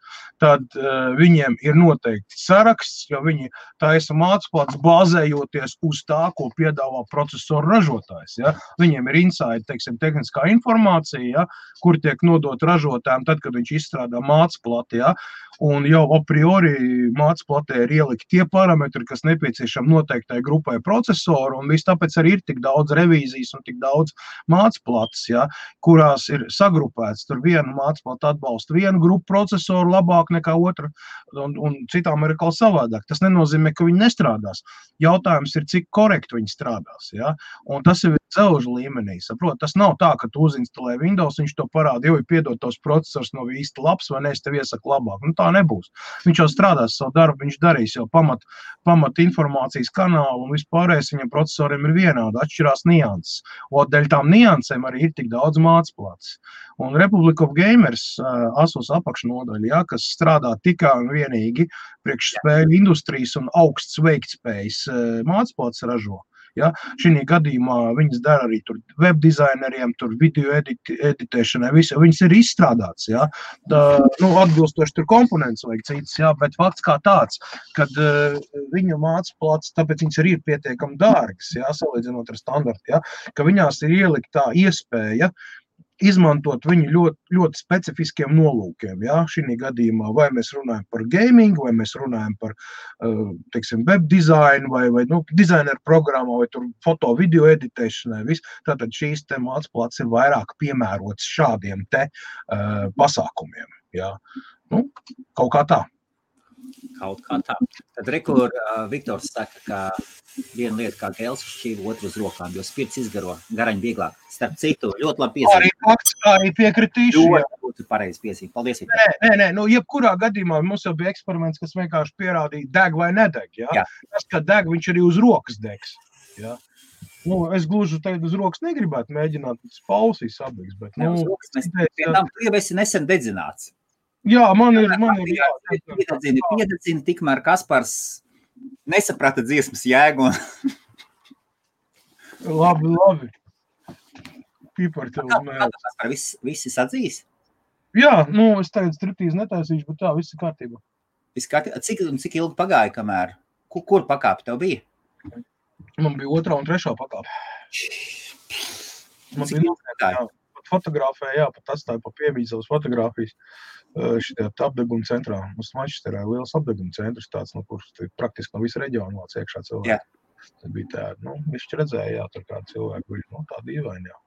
Tad uh, viņiem ir noteikti saraksts, jo viņi taisa mācību bāzējoties uz tā, ko piedāvā procesoru ražotājs. Ja? Viņiem ir inside, teiksim, tehniskā informācija, ja? kur tiek nodot ražotājiem tad, kad viņš izstrādā mācību. Ja? Un jau a priori mācību ir ielikt tie parametri, kas nepieciešami noteiktai grupai procesoru, un tāpēc arī ir tik daudz revīzijas un tik daudz mācību ja, kurās ir sagrupēts. Tur viena mācību atbalsta vienu grupu procesoru labāk nekā otru, un, un citām ir kaut savādāk. Tas nenozīmē, ka viņi nestrādās. Jautājums ir, cik korekti viņi strādās. Ja? Un tas ir dzelžu līmenī. Saprot? Tas nav tā, ka tu uzinstalē Windows, viņš to parāda, jau ir piedod tos procesors no īsta labs, vai ne, es tev iesaku labāk. Nu, tā nebūs. Viņš jau strādās savu darbu, viņš darīs jau pamat, pamat informācijas kanālu un vispārējais viņam procesoriem ir vienādi, atšķirās nianses. Un dēļ tām niansēm arī ir tik daudz mācību. Un Republika of Gamers, uh, asos apakšnodaļa, ja, kas strādā tikai un vienīgi priekšspēļu industrijas un augsts veiktspējas uh, mācību ražo. Ja? Šī gadījumā viņas dara arī web dizaineriem, video edit, editēšanai. Visu, viņas ir izstrādātas. Ja? Tā, nu, atbilstoši tur komponents vajag citas, ja? bet fakts kā tāds, kad uh, viņu mācību plats, tāpēc viņas ir pietiekami dārgas, ja? salīdzinot ar standartu, ja? ka viņās ir ielikt tā iespēja. Ja? Izmantot viņu ļoti, ļoti specifiskiem nolūkiem. Ja? Šī gadījumā vai mēs runājam par gaming, vai mēs runājam par uh, teiksim, web dizainu, vai, vai nu, dizaineru programmu, vai foto video editēšanai. Vis. Tātad šīs mācības plats ir vairāk piemērots šādiem te, uh, pasākumiem. Ja? Nu, kaut kā tā kaut kā tā. Tad rekur uh, Viktors saka, ka viena lieta kā gēls šķīva otru uz rokām, jo spirts izgaro garaņu vieglāk. Starp citu, ļoti labi piezīmē. Arī fakts, arī piekritīšu. Ļoti būtu pareizi piezīmē. Paldies. Nē, nē, nē, nu, jebkurā gadījumā mums jau bija eksperiments, kas vienkārši pierādīja deg vai nedeg. Ja? Jā. Tas, ka deg, viņš arī uz rokas degs. Ja? Nu, es gluži tagad uz rokas negribētu mēģināt, tas pausīs apbeigs, bet, Ne, uz nu, rokas mēs pie tam tu jau esi nesen dedzināts. Jā, man ir, man ir, jā, Piededzini, piededzini, tikmēr Kaspars nesaprata dziesmas jēgu. labi, labi. Pipar tev tu Kaspar, viss- visi sadzīs? Jā, nu, es tagad striptīzi netaisīšu, bet tā, viss ir kārtībā. Viss kārtībā. Cik, cik ilgi pagāja, kamēr? Kur, kur pakāpe tev bija? Man bija otrā un trešā pakāpe. Man Cik bija ilgi pagāja? jā, pat fotografēja, jā, pat atstāja pa piemīt savas fotogrāfijas šitajā apdeguma centrā. Mums Manchesterā ir liels apdeguma centrs, tāds, no kuras te praktiski no visa reģiona vāc iekšā Jā. cilvēki. Tad bija tā, nu, viņš redzēja, jā, tur kādi cilvēki bija, nu, tā dīvaini, jā.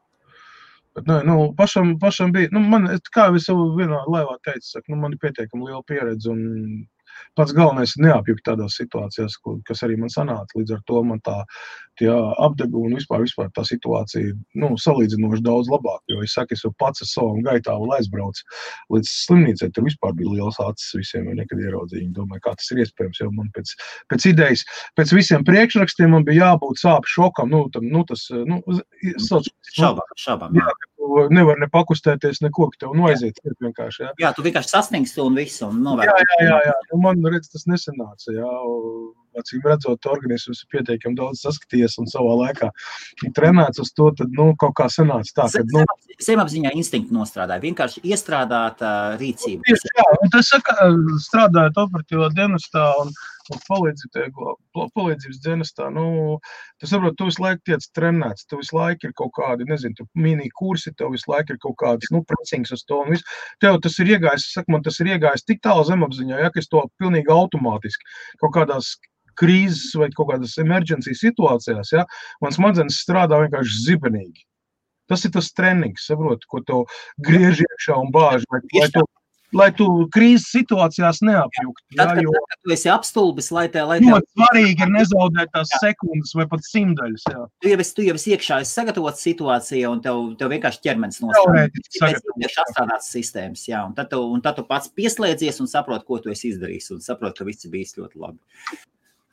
Bet, nē, nu, pašam, pašam bija, nu, man, kā jau es vienā laivā teicu, saka, nu, man ir pietiekami liela pieredze un pats galvenais ir neapjukt tādās situācijās, ko- kas arī man sanāca. Līdz ar to man tā apdegumi un vispār, vispār tā situācija ir nu, salīdzinoši daudz labāka. Jo es saku, es jau pats ar savam gaitālu aizbraucu līdz slimnīcai. Tur vispār bija liels acis visiem, jo nekad ieraudzīju. Viņi domāju, kā tas ir iespējams. Jo man pēc, pēc idejas, pēc visiem priekšrakstiem man bija jābūt sāpju šokam. Nu, tam, nu, tas, nu, sauc, Šaubām, šaubām. Jā, tu nevar ne pakustēties, neko, ka tev noiziet. iet Vienkārši, jā. Jā, tu vienkārši sasniegsi un visu. Un Jā, novērt. jā, jā, jā. Nu, man redz, tas nesanāca. Jā. Acīm redzot, organisms ir pietiekami daudz saskatījies un savā laikā trenēts uz to, tad nu, kaut kā sanāca tā, ka nu, Zemapziņā instinkti nostrādāja. Vienkārši iestrādāt uh, rīcību. Tieši un tas saka, strādājot operatīvā dienestā un palīdzības, dienestā, nu, tu saproti, tu visu laiku tiec trenēts, tu visu laiku ir kaut kādi, nezinu, tu mini kursi, tev visu laiku ir kaut kādas, nu, prasings uz to un viss. Tev tas ir iegājis, es saku, man tas ir iegājis tik tālu zemapziņā, ja, ka es to pilnīgi automātiski kaut kādās krīzes vai kaut kādas emergency situācijās, ja, man smadzenes strādā vienkārši zibenīgi. Tas ir tas treniņš, saproti, ko tev griež iekšā un bāž, lai, lai, tu, lai tu krīzes situācijās neapjuktu. Tad, kad, jo tad, kad esi apstulbis, lai te, lai te, ļoti svarīgi ir nezaudēt tās sekundes vai pat simtaļas. Jā. tu jau esi, tu jau esi iekšā esi sagatavots situācijā, un tev, tev vienkārši ķermenis nostrādā. Teorētiski Tāpēc sagatavots, ir apstrādāts sistēmas, jā, un tad, tu, un tad tu pats pieslēdzies un saproti, ko tu esi izdarījis, un saproti, ka viss ir bijis ļoti labi.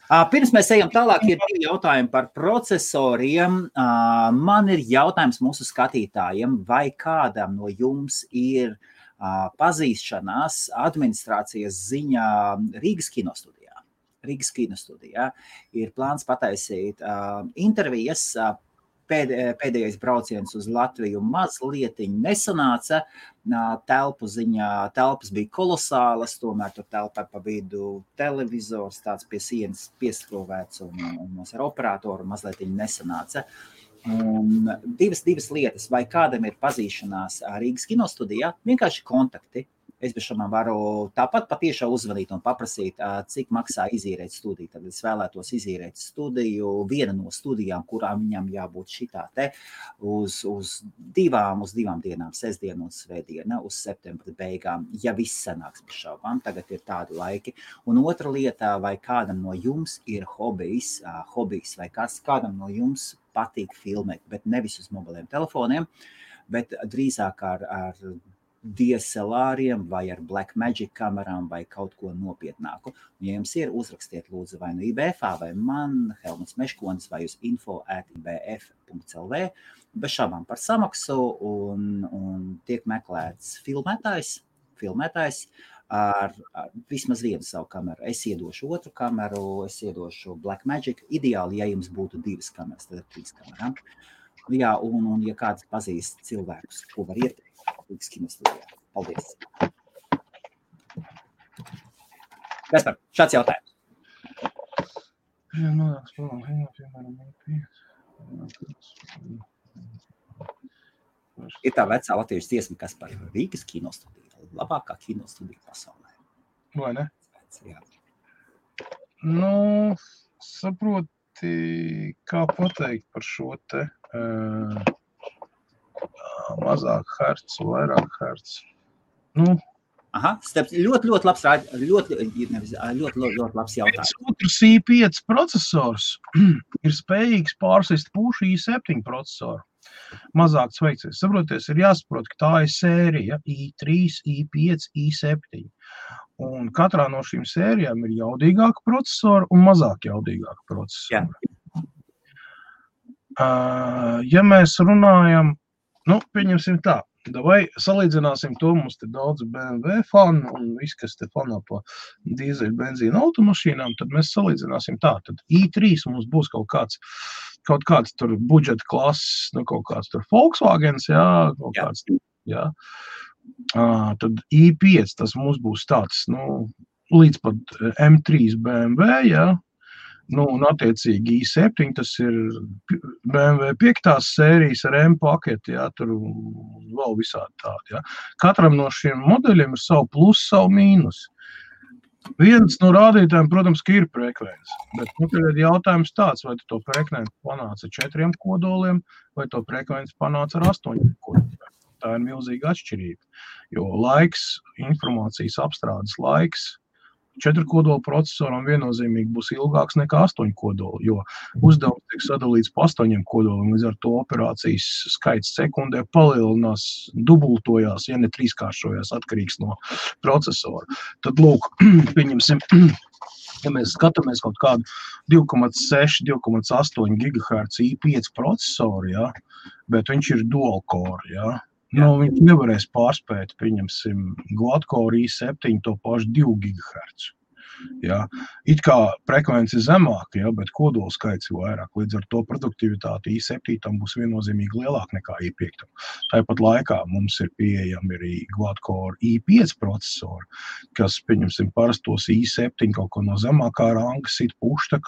Ā, Pirms mēs ejam tālāk, ir divi jautājumi par procesoriem. Ā, Man ir jautājums mūsu skatītājiem, vai kādam no jums ir ā, pazīšanās administrācijas ziņā Rīgas kinostudijā. Rīgas kinostudijā ir plāns pataisīt ā, intervijas. ā, pēd, pēdējais brauciens uz Latviju mazliet nesanāca. Nā, Telpu ziņā telpas bija kolosālas, tomēr tur telpā pa vidu televizors, tāds pie sienas pieskrūvēts un, un mums ar operatoru mazliet nesanāca. Un divas, divas lietas, vai kādam ir pazīšanās Rīgas kinostudijā, vienkārši kontakti. Es bez šaubām varu tāpat patiešām uzvanīt un paprasīt, cik maksā izīrēt studiju. Tad es vēlētos izīrēt studiju, viena no studijām, kurām viņam jābūt šitā te uz, uz divām, uz divām dienām, sestdiena un svētdiena, uz septembra beigām, ja viss sanāks bez šaubām. Tagad ir tādi laiki. Un otra lieta, vai kādam no jums ir hobijs, hobijs vai kas kādam no jums patīk filmēt, bet nevis uz mobiliem telefoniem, bet drīzāk ar, ar DSLR vai ar Black Magic kamerām vai kaut ko nopietnāku. Un, ja jums ir, uzrakstiet lūdzu vai nu IBF, vai man, Helmuts Meškonis, vai uz info at IBF.CLV. Bez šaubām par samaksu un, un tiek meklēts filmētājs, filmētājs ar, ar vismaz vienu savu kameru. Es iedošu otru kameru, es iedošu Black Magic. Ideāli, ja jums būtu divas kameras, tad ir trīs kamerām. Jā, un, un ja kāds pazīst cilvēkus, ko var ieteikt, Rīgas kinostudijā. Paldies! Kaspar, šāds jautājums. Jā, nonāks prom, jā, piemēram, Ir tā vecā latviešu dziesma, kas par Rīgas kinostudiju, labākā kinostudija pasaulē. Vai ne? Jā. Nu, saproti, kā pateikt par šo te uh, mazāk hertz, vairāk hertz. Nu, Aha, starp, ļoti, ļoti labs, ļoti, nevis, ļoti, ļoti, ļoti labs jautājums. otrs i5 processors ir spējīgs pārsist pušu i7 procesoru. Mazāk sveicējis. Saproties, ir jāsaprot, ka tā ir sērija i3, i5, i7. Un katrā no šīm sērijām ir jaudīgāka procesora un mazāk jaudīgāka procesora. Uh, ja mēs runājam, nu, pieņemsim tā, Vai salīdzināsim to, mums te daudz BMW fanu un viss, kas te fanā pa dīzeļu benzīna automašīnām, tad mēs salīdzināsim tā. Tad i3 mums būs kaut kāds, kaut kāds tur budžeta klases, nu kaut kāds tur Volkswagens, jā, kaut jā. kāds, jā. Uh, tad i5 tas mums būs tāds, nu, līdz pat M3 BMW, jā, Nu, un, attiecīgi, i7 tas ir BMW 5. sērijas ar M paketi, jā, tur vēl visādi tādi. Jā. Katram no šiem modeļiem ir savu plusu, savu mīnusu. Viens no rādītājiem, protams, ir frekvence. Bet nu, tagad jautājums tāds, vai tu to frekvenci panāci ar četriem kodoliem, vai to frekvenci panāci ar astoņiem kodoliem. Tā ir milzīga atšķirība. Jo laiks, informācijas apstrādes laiks, četru kodolu procesoram viennozīmīgi būs ilgāks nekā astoņu kodolu, jo uzdevums tiek sadalīts pa astoņiem kodoliem. Līdz ar to operācijas skaits sekundē palielinās, dubultojās, ja ne trīskāršojās, atkarīgs no procesora. Tad, lūk, pieņemsim. Ja mēs skatāmies kaut kādu 2,6, 2,8 GHz i5 procesoru, ja, bet viņš ir dual core, ja, Nu, viņš nevarēs pārspēt, pieņemsim, Gladcore i7 to pašu 2 GHz. Ja? It kā frekvence ir zemāka, ja? bet kodola skaits ir vairāk. Līdz ar to produktivitāte i7 būs viennozīmīgi lielāka nekā i5. Tāpat laikā mums ir pieejami arī Gladcore i5 procesori, kas, pieņemsim, parastos i7 kaut ko no zemākā ranga sit pušta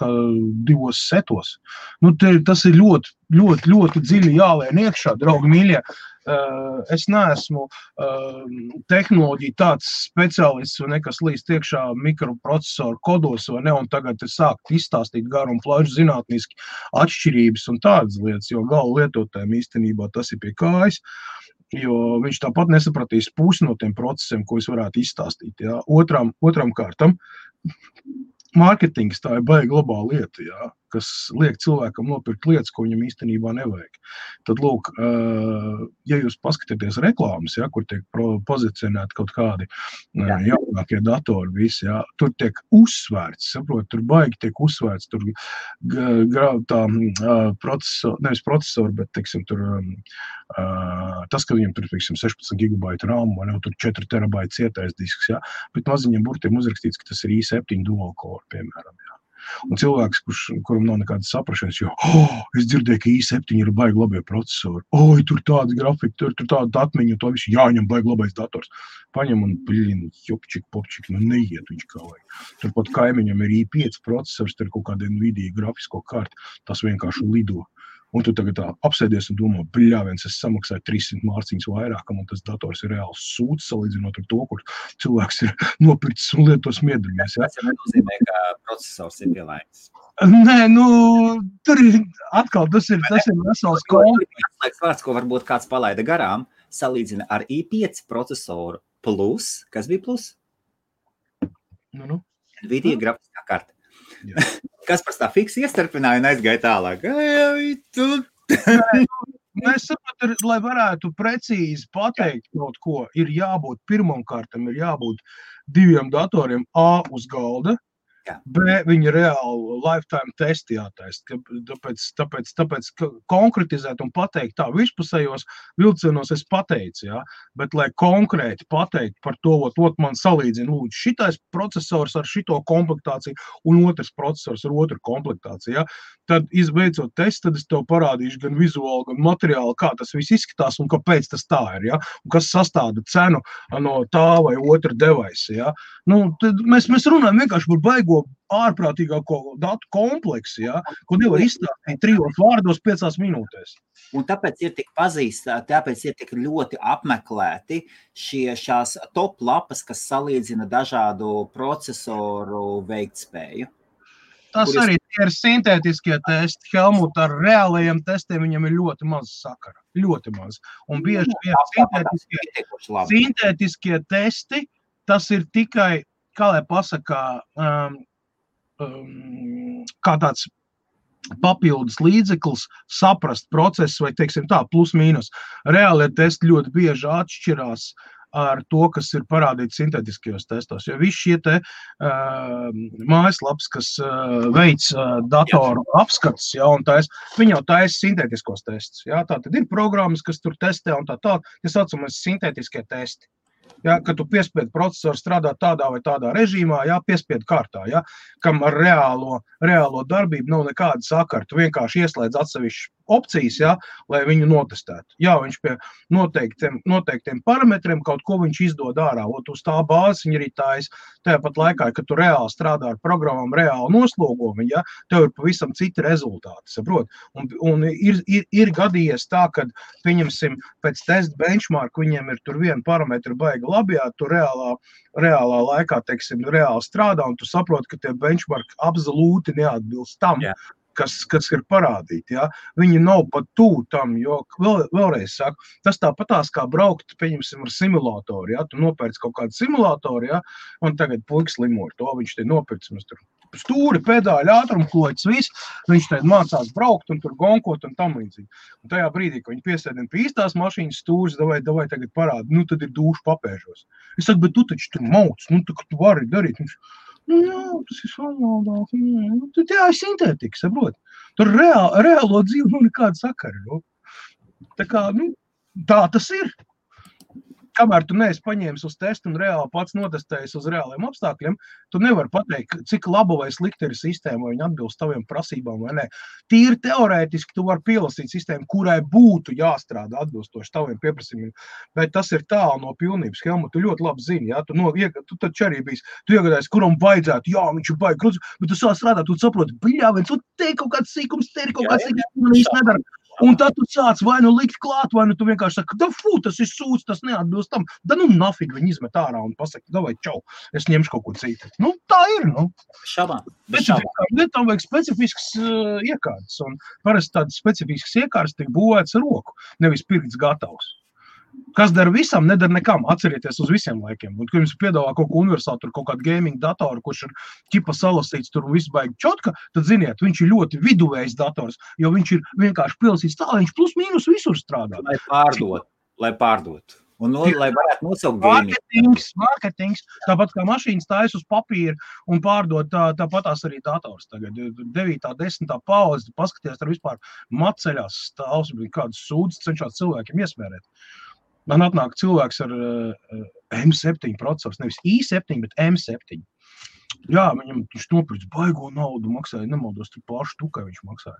divos setos. Nu, te, tas ir ļoti, ļoti, ļoti dziļi jālēn iekšā, draugi mīļie. Uh, es neesmu uh, tehnoloģija tāds speciālists, vai nekas līdz iekšā mikroprocesoru kodos, vai ne, un tagad es sāku izstāstīt garu un plašu zinātniski atšķirības un tādas lietas, jo gala lietotājiem īstenībā tas ir pie kājas. Jo viņš tāpat nesapratīs pusi no tiem procesiem, ko es varētu izstāstīt. Ja. Otram, otram kārtam, mārketings tā ir baigta globāla lieta. Ja kas liek cilvēkam nopirkt lietas, ko viņam īstenībā nevajag. Tad, lūk, ja jūs paskatāties reklāmas, ja, kur tiek pozicionēti kaut kādi Jā. jaunākie datori, visi, ja, tur tiek uzsvērts, saprot, tur baigi tiek uzsvērts, tur tā procesori, nevis procesori, bet, teiksim, tur tas, ka viņam tur, teiksim, 16 gigabaitu RAM vai ne, tur 4 terabaitu cietais disks, ja, bet maziņiem burtiem uzrakstīts, ka tas ir i7 dual core, piemēram, ja. Un cilvēks, kurš, kuram nav nekādas saprašanas, jo oh, es dzirdēju, ka i7 ir baigi labie procesori. Oi, tur tāda grafika, tur, tur tāda atmiņa, to visu jāņem baigi labais dators. Paņem un plīni, jopčik, popčik, nu neiet viņš kā vajag. Turpat kaimiņam ir i5 procesors, tur kaut kāda Nvidia grafisko karti, tas vienkārši lido. Un tu tagad apsēdies un domā, bļāviens, es samaksāju 300 mārciņas vairāk, un tas dators ir reāls sūds salīdzinot ar to, kur cilvēks ir nopircis un lietos miedamies. Ja? Tas nenozīmē, ka procesors ir pielaicis. Nē, nu, tur ir atkal tas ir, tas ir vesels komplekss. Vārds, ko varbūt kāds palaida garām, salīdzina ar i5 procesoru plus, kas bija plus? Nu, nu. Nvidia nu. grafiskā karte. Kas par tā fiksi iestarpināja un aizgāja tālāk? Ai, tu... Mēs saprotam, lai varētu precīzi pateikt kaut ko, ir jābūt pirmam kārtam, ir jābūt diviem datoriem A uz galda, B viņa reāli lifetime testi jātaisa. Tāpēc, tāpēc, tāpēc konkretizēt un pateikt tā virspusējos vilcienos es pateicu, ja? bet lai konkrēti pateikt par to, ot, ot man salīdzina, lūdzu, šitais procesors ar šito komplektāciju un otrs procesors ar otru komplektāciju. Ja? Tad, izbeidzot testu, tad es tev parādīšu gan vizuāli, gan materiāli, kā tas viss izskatās un kāpēc tas tā ir. Ja? Un kas sastāda cenu no tā vai otra devaisa. Ja? Nu, mēs, mēs runājam vienkārši par baigo ārprātīgāko datu kompleksu, ja? ko nevar izstāstīt trijos vārdos, piecās minūtēs. Un tāpēc ir tik pazīstami, tāpēc ir tik ļoti apmeklēti šie, top lapas, kas salīdzina dažādu procesoru veiktspēju. Tas arī ir sintētiskie testi. Helmut ar reālajiem testiem viņam ir ļoti maz sakara. Ļoti maz. Un bieži vien sintētiskie, sintētiskie testi, tas ir tikai, kā lai pasakā, um, kā tāds papildus līdzeklis, saprast procesu, vai teiksim tā, plus mīnus. Reālie testi ļoti bieži atšķirās ar to, kas ir parādīts sintētiskajos testos. Jo visi šie te, uh, mājaslapas, kas uh, veic uh, datoru apskatus, ja, tais, viņi jau taisa sintētiskos testus. Ja, tā tad ir programmas, kas tur testē un tā tālāk, kas saucamas sintētiskie testi. Ja, kad tu piespied procesoru strādāt tādā vai tādā režīmā, ja, piespiedu kārtā, ja, kam ar reālo, reālo darbību nav nekāda sakara. Tu vienkārši ieslēdz atsevišķu opcijas, ja, lai viņu notestētu. Jā, viņš pie noteiktiem, noteiktiem parametriem kaut ko izdod ārā. Ot, uz tā bāzes viņa arī tājas. Tāpat laikā, kad tu reāli strādā ar programmām, reāli noslogo viņu, ja, tev ir pavisam citi rezultāti. Saprot? Un, un ir, ir, ir gadījies tā, ka, pieņemsim, pēc testa benchmark viņiem ir tur viena parametra baigi labi, ja tu reālā, reālā laikā, teiksim, reāli strādā, un tu saproti, ka tie benchmark absolūti neatbilst tam, yeah kas, kas ir parādīti. Ja? Viņi nav pat tuvu tam, jo vēl, vēlreiz saku, tas tāpatās kā braukt, pieņemsim, ar simulātoru. Ja? Tu nopērci kaut kādu simulātoru, ja? un tagad puikas limo ar to, viņš te nopircis. Mēs tur stūri, pedāļi, ātrumklots, viss. Viņš tad mācās braukt un tur gonkot un tam līdzīgi. Un tajā brīdī, kad viņi piesēdina pie īstās mašīnas stūres, davai, davai tagad parāda, nu tad ir dušu papēžos. Es saku, bet tu taču tur mauc, nu tu, tu vari darīt. Viņš, Nu, jā, tas ir savādāk. Nu, tad jā, ir sintētika, saprot. Tur reāli, reālo dzīvi nav nekāda sakara. Nu. Tā kā, nu, tā tas ir kamēr tu neesi paņēmis uz testu un reāli pats notestējis uz reāliem apstākļiem, tu nevari pateikt, cik laba vai slikta ir sistēma, vai viņa atbilst taviem prasībām vai nē. Tīri teorētiski tu vari pielasīt sistēmu, kurai būtu jāstrādā atbilstoši taviem pieprasījumiem, bet tas ir tālu no pilnības. Helma, tu ļoti labi zini, ja? tu, no, tu taču arī biji, tu iegādājies, kuram vajadzētu, jā, viņš ir baigi grūts, bet tu sāc strādāt, tu saproti, bļā, viens, un te kaut kāds sīkums, te ir kaut kāds sīkums, un viņš nedara. Un tad tu sāc vai nu likt klāt, vai nu tu vienkārši saki, ka fū, tas ir sūds, tas neatbilst tam. Da nu nafig viņi izmet ārā un pasaka, davai čau, es ņemšu kaut ko citu. Nu, tā ir. Nu. Šabā. Tam vajag specifisks uh, iekārtas. Un parasti tādas specifiskas iekārtas tiek būvētas roku, nevis pirkts gatavs. Kas dara visam, nedara nekam. Atcerieties uz visiem laikiem. Un, kad jums piedāvā kaut ko universālu, tur kaut kādu gaming datoru, kurš ir ķipa salasīts, tur viss baigi čotka, tad ziniet, viņš ir ļoti viduvējs dators, jo viņš ir vienkārši pilsīts tā, viņš plus mīnus visur strādā. Lai pārdot, lai pārdot. Un, no, lai varētu nosaukt mārketings, mārketings, tāpat kā mašīnas stājas uz papīra un pārdot, tā, tāpatās arī dators. Tagad 9, 10 paudze, paskaties, tur vispār maceļās stāvs, kādas sūdzes cenšas cilvēkiem iesmērēt. Man atnāk cilvēks ar uh, eh, M7 procesoru, nevis i7, bet M7. Jā, viņam viņš nopirka baigo naudu, maksāja, nemaldos, tur pašu tukai viņš maksāja.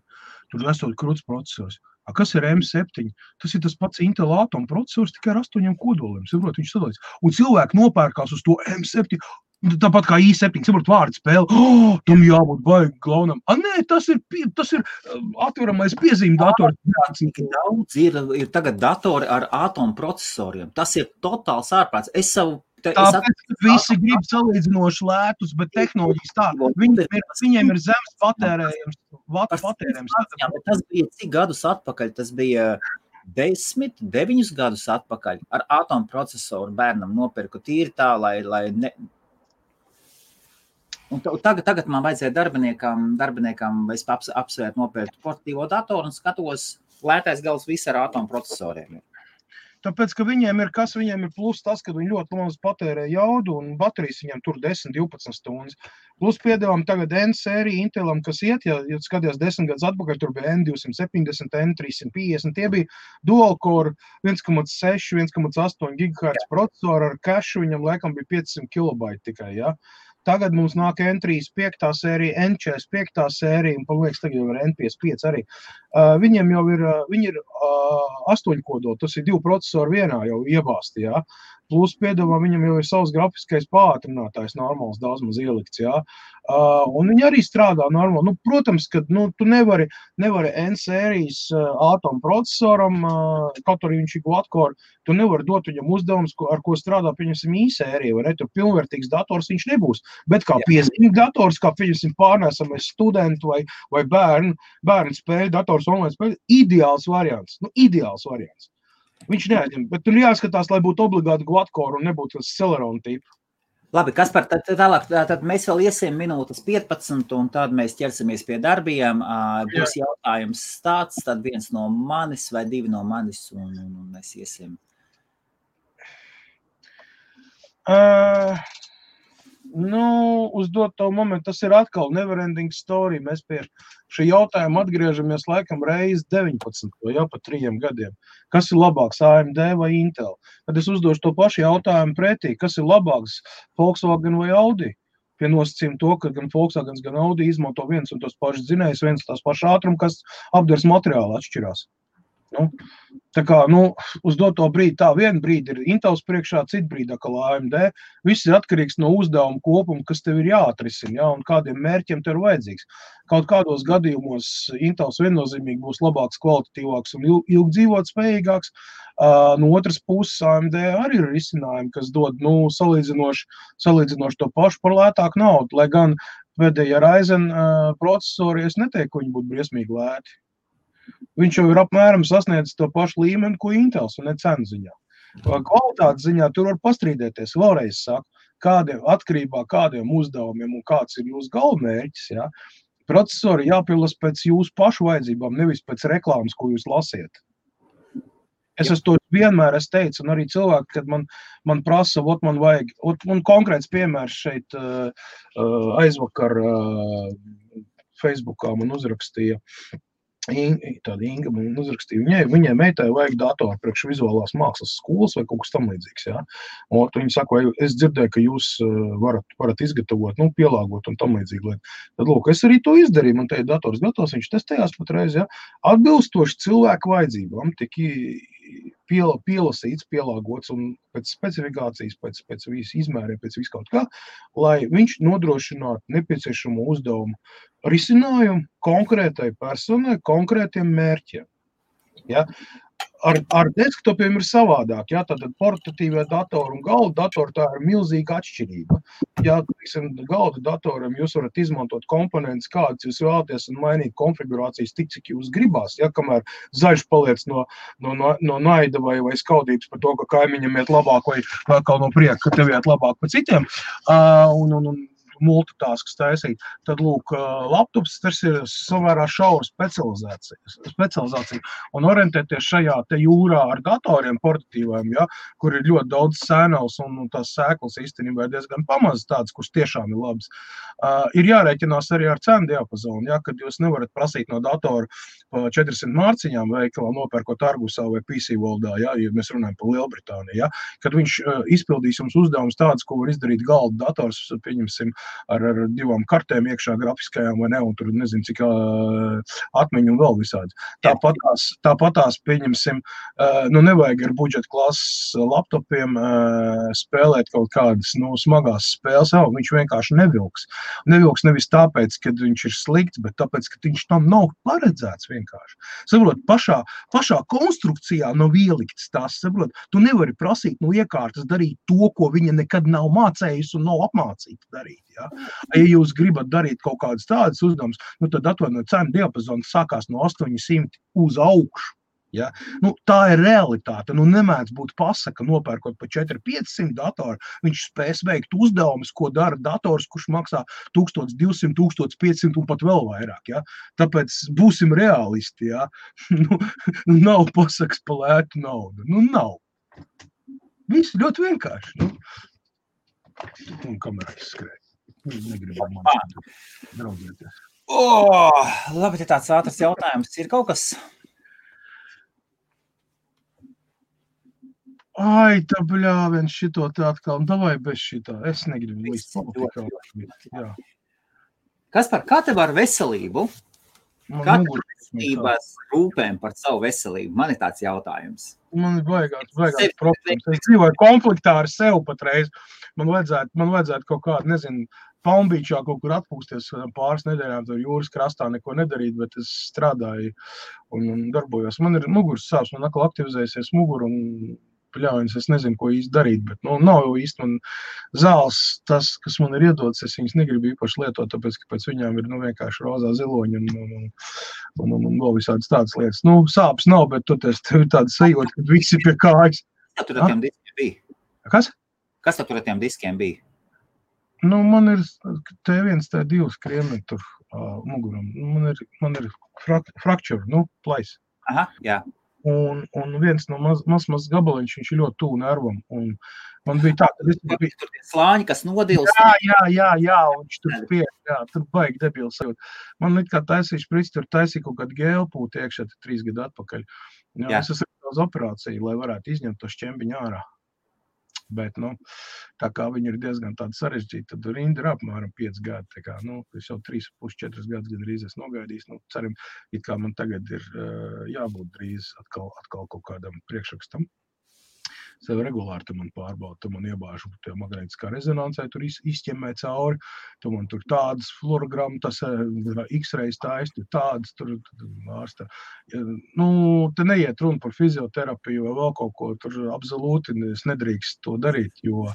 Tur esot krūts procesors. A, kas ir M7? Tas ir tas pats Intel atom procesors, tikai ar astoņiem kodoliem. Saprot, viņš sadalīts. Un cilvēki nopērkās uz to M7. Tāpat kā īstenībā, saprot, vārdu spēle. Oh, tam jābūt baigam, glaunam. A, nē, tas ir, tas ir um, atveramais piezīmju dators. Cik daudz ir, ir tagad datori ar atomu procesoriem. Tas ir totāls ārprāts. Es savu Tā, Tāpēc visi grib salīdzinoši lētus, bet tehnoloģijas tā, viņiem ir, viņiem ir zemes patērējums. patērējums. Jā, tas bija cik gadus atpakaļ? Tas bija desmit, deviņus gadus atpakaļ. Ar atomu procesoru bērnam nopirku tīri tā, lai, lai ne, Un tagad, tagad man vajadzēja darbiniekam, darbiniekam es apsvērt nopirkt portatīvo datoru un skatos, lētais gals viss ar atomu procesoriem. Tāpēc, ka viņiem ir kas, viņiem ir plus tas, ka viņi ļoti maz patērē jaudu un baterijas viņiem tur 10, 12 stundas. Plus piedāvājam tagad N sēriju Intelam, kas iet, ja, ja skatījās desmit gadus atpakaļ, tur bija N270, N350, tie bija dual core 1,6, 1,8 GHz procesori ar cache, viņam laikam bija 500 kilobaiti tikai, ja. Uh, Tagad mums nāk N35 sērija, N45 sērija, un, man liekas, tagad jau ir N55 arī. Uh, viņiem jau ir, viņi ir uh, astoņkodoli, tas ir divi procesori vienā jau iebāzti. Ja? Plus, piedāvā, viņam jau ir savs grafiskais pātrinātājs, normāls, daudz maz ielikts. Ja? Uh, un viņi arī strādā normāli. Nu, protams, ka nu, tu nevari, nevari N-sērijas uh, atomu procesoram, uh, kaut arī viņš ir Glatcore, tu nevari dot viņam uzdevumus, ar ko strādā, pieņemsim, īsērija, vai ne? Tur pilnvērtīgs dators viņš nebūs. Bet kā piezīmju dators, kā, pieņemsim, pārnēsamais studentu vai, vai bērnu, bērnu spēļu dators online spēļu, ideāls variants. Nu, ideāls variants. Viņš neaizņem, bet tur jāskatās, lai būtu obligāti Glatcore un nebūtu tas Celerona tips. Labi, kas par tad, tālāk, tad mēs vēl iesim minūtes 15, un tad mēs ķersimies pie darbiem. Būs jautājums tāds, tad viens no manis vai divi no manis, un, un, un mēs iesim. Uh, nu, uz doto momentu tas ir atkal neverending story. Mēs pie šī jautājuma atgriežamies laikam reizi 19, jau pa trījiem gadiem. Kas ir labāks, AMD vai Intel? Tad es uzdošu to pašu jautājumu pretī, kas ir labāks, Volkswagen vai Audi? Pie nosacījuma to, ka gan Volkswagen, gan Audi izmanto viens un tos pašus dzinējus, viens tās pašas ātrumu, kas apdars materiāli atšķirās. Nu, tā kā nu, uz doto brīdi, tā viena brīdi ir Intels priekšā, citu brīdi atkal AMD. Viss ir atkarīgs no uzdevuma kopuma, kas tev ir jāatrisina, ja, un kādiem mērķiem tev ir vajadzīgs. Kaut kādos gadījumos Intels viennozīmīgi būs labāks, kvalitatīvāks un ilgi dzīvot spējīgāks. Uh, no otras puses, AMD arī ir risinājumi, kas dod nu, salīdzinoši, salīdzinoši to pašu par lētāku naudu. Lai gan pēdējā Ryzen uh, procesori, es neteiktu, ka viņi būtu briesmīgi lēti viņš jau ir apmēram sasniedzis to pašu līmeni, ko Intels un cenu ziņā. Kvalitātes ziņā tur var pastrīdēties. Vēlreiz saku, kādiem atkarībā kādiem uzdevumiem un kāds ir jūsu galvenmērķis. Ja? Procesori jāpilas pēc jūsu pašu vajadzībām, nevis pēc reklāmas, ko jūs lasiet. Es esmu to vienmēr es teicu, un arī cilvēki, kad man, man prasa, ot, man vajag, ot, un konkrēts piemērs šeit uh, aizvakar uh, Facebookā man uzrakstīja Tāda Inga man uzrakstīja, viņai, viņai meitai vajag datoru priekš vizuālās mākslas skolas vai kaut kas tam līdzīgs. Ja? Un viņa saka, es dzirdēju, ka jūs varat, varat izgatavot, nu, pielāgot un tam līdzīgi. Tad, lūk, es arī to izdarīju. Man te ir dators gatavs, viņš testējās patreiz, ja? atbilstoši cilvēku vajadzībām, tik piela, pielasīts, pielāgots un pēc specifikācijas, pēc, pēc visas izmēriem, pēc visu kaut kā, lai viņš nodrošinātu nepieciešamo uzdevumu risinājumu konkrētai personai, konkrētiem mērķiem. Ja? Ar, ar desktopiem ir savādāk. Ja? Tad portatīvie datori un galda datori tā ir milzīga atšķirība. Ja teiksim, galda datoram jūs varat izmantot komponentus, kādas jūs vēlaties, un mainīt konfigurācijas tik, cik jūs gribās. Ja? Kamēr zaļš paliec no, no, no, no naida vai, vai skaudības par to, ka kaimiņam iet labāk, vai atkal no prieka, ka tev iet labāk par citiem. Uh, un, un, un, multitasks taisīt, tad, lūk, laptops tas ir samērā šaura specializācija. Un orientēties šajā te jūrā ar datoriem portatīviem, ja, kur ir ļoti daudz sēnels un, un tās sēklas īstenībā ir diezgan pamazas tādas, kuras tiešām ir labas, uh, ir jārēķinās arī ar cenu diapazonu, ja, kad jūs nevarat prasīt no datora pa 400 mārciņām veikalā nopērkot Argusā vai PC valdā, ja, ja mēs runājam par Lielbritāniju, ja, kad viņš uh, izpildīs jums uzdevumus tādus, ko var izdarīt galda dators, pieņemsim, ar, ar divām kartēm iekšā grafiskajām vai ne, un tur nezinu, cik atmiņu un vēl visādi. Tāpat tās, tāpat tās pieņemsim, nu nevajag ar budžeta klases laptopiem spēlēt kaut kādas, nu, smagās spēles, jau viņš vienkārši nevilks. Nevilks nevis tāpēc, ka viņš ir slikts, bet tāpēc, ka viņš tam nav paredzēts vienkārši. Saprot, pašā, pašā konstrukcijā nav ielikts tās, saprot, tu nevari prasīt no iekārtas darīt to, ko viņa nekad nav mācējusi un nav apmācīta darīt. Ja? Ja jūs gribat darīt kaut kādas tādas uzdevumus, nu, tad atvainojiet, cenu diapazons sākās no 800 uz augšu. Ja? Nu, tā ir realitāte. Nu, nemēdz būt pasaka, nopērkot par 400-500 datoru. Viņš spēs veikt uzdevumus, ko dara dators, kurš maksā 1200, 1500 un pat vēl vairāk. Ja? Tāpēc būsim realisti. Ja? nu, nu, nav pasakas par lētu naudu. Nu, nav. Viss ļoti vienkārši. Nu. Un kamēr es skrēju. Negribam draudzēties. Oh, labi, tā tāds ātrs jautājums. Ir kaut kas? Ai, tā bļāviens šito te atkal. Davai bez šitā. Es negribu līdz politikā. Kas par kā tev ar veselību? Kā tev veselības rūpēm par savu veselību? Man ir tāds jautājums. Man ir baigās, baigās problēmas. Es dzīvoju konfliktā ar sevi patreiz. Man vajadzētu, man vajadzētu kaut kādu, nezinu, Palmbīčā kaut kur atpūsties pāris nedēļām, tur jūras krastā neko nedarīt, bet es strādāju un, un darbojos. Man ir muguras sāpes, man atkal aktivizējusies mugura un pļaujas. Es nezinu, ko īsti darīt, bet nu, nav jau īsti man zāles, tas, kas man ir iedots. Es viņas negribu īpaši lietot, tāpēc, ka pēc viņām ir nu, vienkārši rozā ziloņi un, un, un, un, un, un vēl visādas tādas lietas. Nu, sāpes nav, bet tur tev ir tāda sajūta, ka visi pie kājas. Kas tur ar tiem diskiem bija? Kas? Kas tur ar tiem diskiem bija? Nu, man ir te viens, te divs kriemi tur uh, muguram. Man ir, man ir frak, fracture, nu, plais. Aha, jā. Un, un viens no maz, maz, maz gabaliņš, viņš ir ļoti tuvu nervam. Un Man bija tā, ka es biju tur tie slāņi, kas nodils. Jā, jā, jā, jā un viņš tur spie, jā, tur baigi debils. Man it kā taisīšu prits, tur taisīja kaut kādu gēlpūti iekšā trīs gadu atpakaļ. Jā, jā. Es esmu uz operāciju, lai varētu izņemt to šķembiņu ārā. Bet, nu, tā kā viņi ir diezgan sarežģīti, tad rinda ir apmēram 5 gadi. Kā, nu, es jau 3,5-4 gadus gandrīz esmu nogaidījis. Nu, ceram, it kā man tagad ir uh, jābūt drīz atkal, atkal kaut kādam priekšrakstam sev regulāri tu man pārbaudi, tu man iebāžu tajā magnētiskā rezonansē, tur iz, izķemmē cauri, tu man tur tādas fluorogramu, tas eh, x-reis taist, tu tādas tur ārsta. Nu, te neiet runa par fizioterapiju vai vēl kaut ko, tur absolūti nedrīkst to darīt, jo,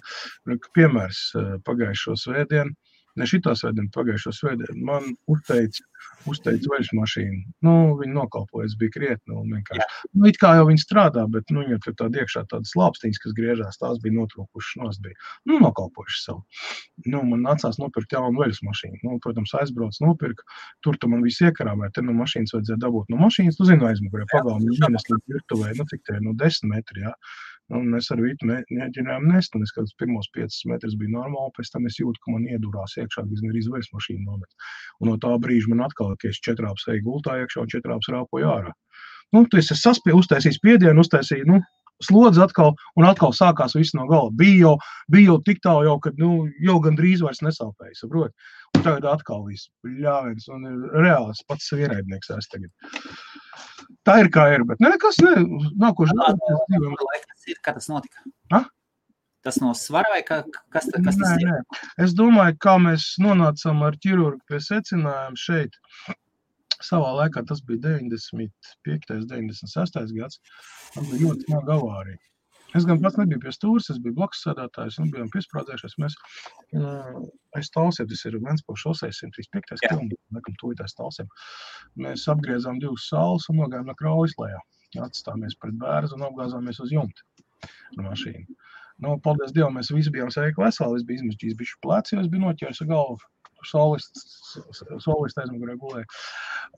piemērs eh, pagājušo svētdienu, ne šitā svētdienā, pagājušo svētdienu, man uzteica, uzteica veļas mašīnu. Nu, viņi nokalpojas, bija krietni un vienkārši. Jā. Nu, it kā jau viņi strādā, bet, nu, ja tur tāda iekšā tādas lāpstīņas, kas griežās, tās bija notrūkušas, nos bija, nu, nokalpojušas savu. Nu, man nācās nopirkt jaunu veļas mašīnu. Nu, protams, aizbrauc, nopirku, tur tu man viss iekarāmē, te no mašīnas vajadzēja dabūt no mašīnas, tu zini, aizmugurē pagalmi, vienas līdz virtuvē, nu, cik te ir, nu, desmit metri, jā. Ja? Un nu, mēs ar Vītu mēģinājām nest, un es kādus pirmos 5 metrus biju normāli, pēc tam es jūtu, ka man iedurās iekšā, ka arī zvaigznes mašīna nomet. Un no tā brīža man atkal, ka es četrāps eju gultā iekšā un četrāps rāpoju ārā. Nu, tu esi saspie, uztaisījis spiedienu, uztaisīji, nu, slodzi atkal, un atkal sākās viss no gala. Bija jau, bija jau tik tālu, jau, kad nu, jau gandrīz vairs nesāpēja. Saprot? Un tagad atkal viss ļāviens, un ir reāls pats ienaidnieks. Tā ir kā ir, bet nekas ne, nākošais gads. Kā tas notika? Ha? Tas no svara vai kā, kas, kas tas nē, ir? Nē. Es domāju, kā mēs nonācām ar ķirurgu pie secinājuma šeit. Savā laikā tas bija 95. un 96. gads. Man bija ļoti smaga avārija. Es gan pats nebiju pie stūres, es biju blakus sēdētājs un bijām piesprādzējušies. Mēs uh, aiz talsiem, tas ir Ventspils šosei 135. km, nekam tūlīt aiz talsiem. Mēs apgriezām divas saules un nogājām no kraujas lejā. Atstāmies pret bērzu un apgāzāmies uz jumta ar mašīnu. Nu, paldies Dievam, mēs visi bijām sveiki veseli. Es biju izmežģījis bišķi pleci, es biju noķēris galvu solists, solists aizmugurē gulēja.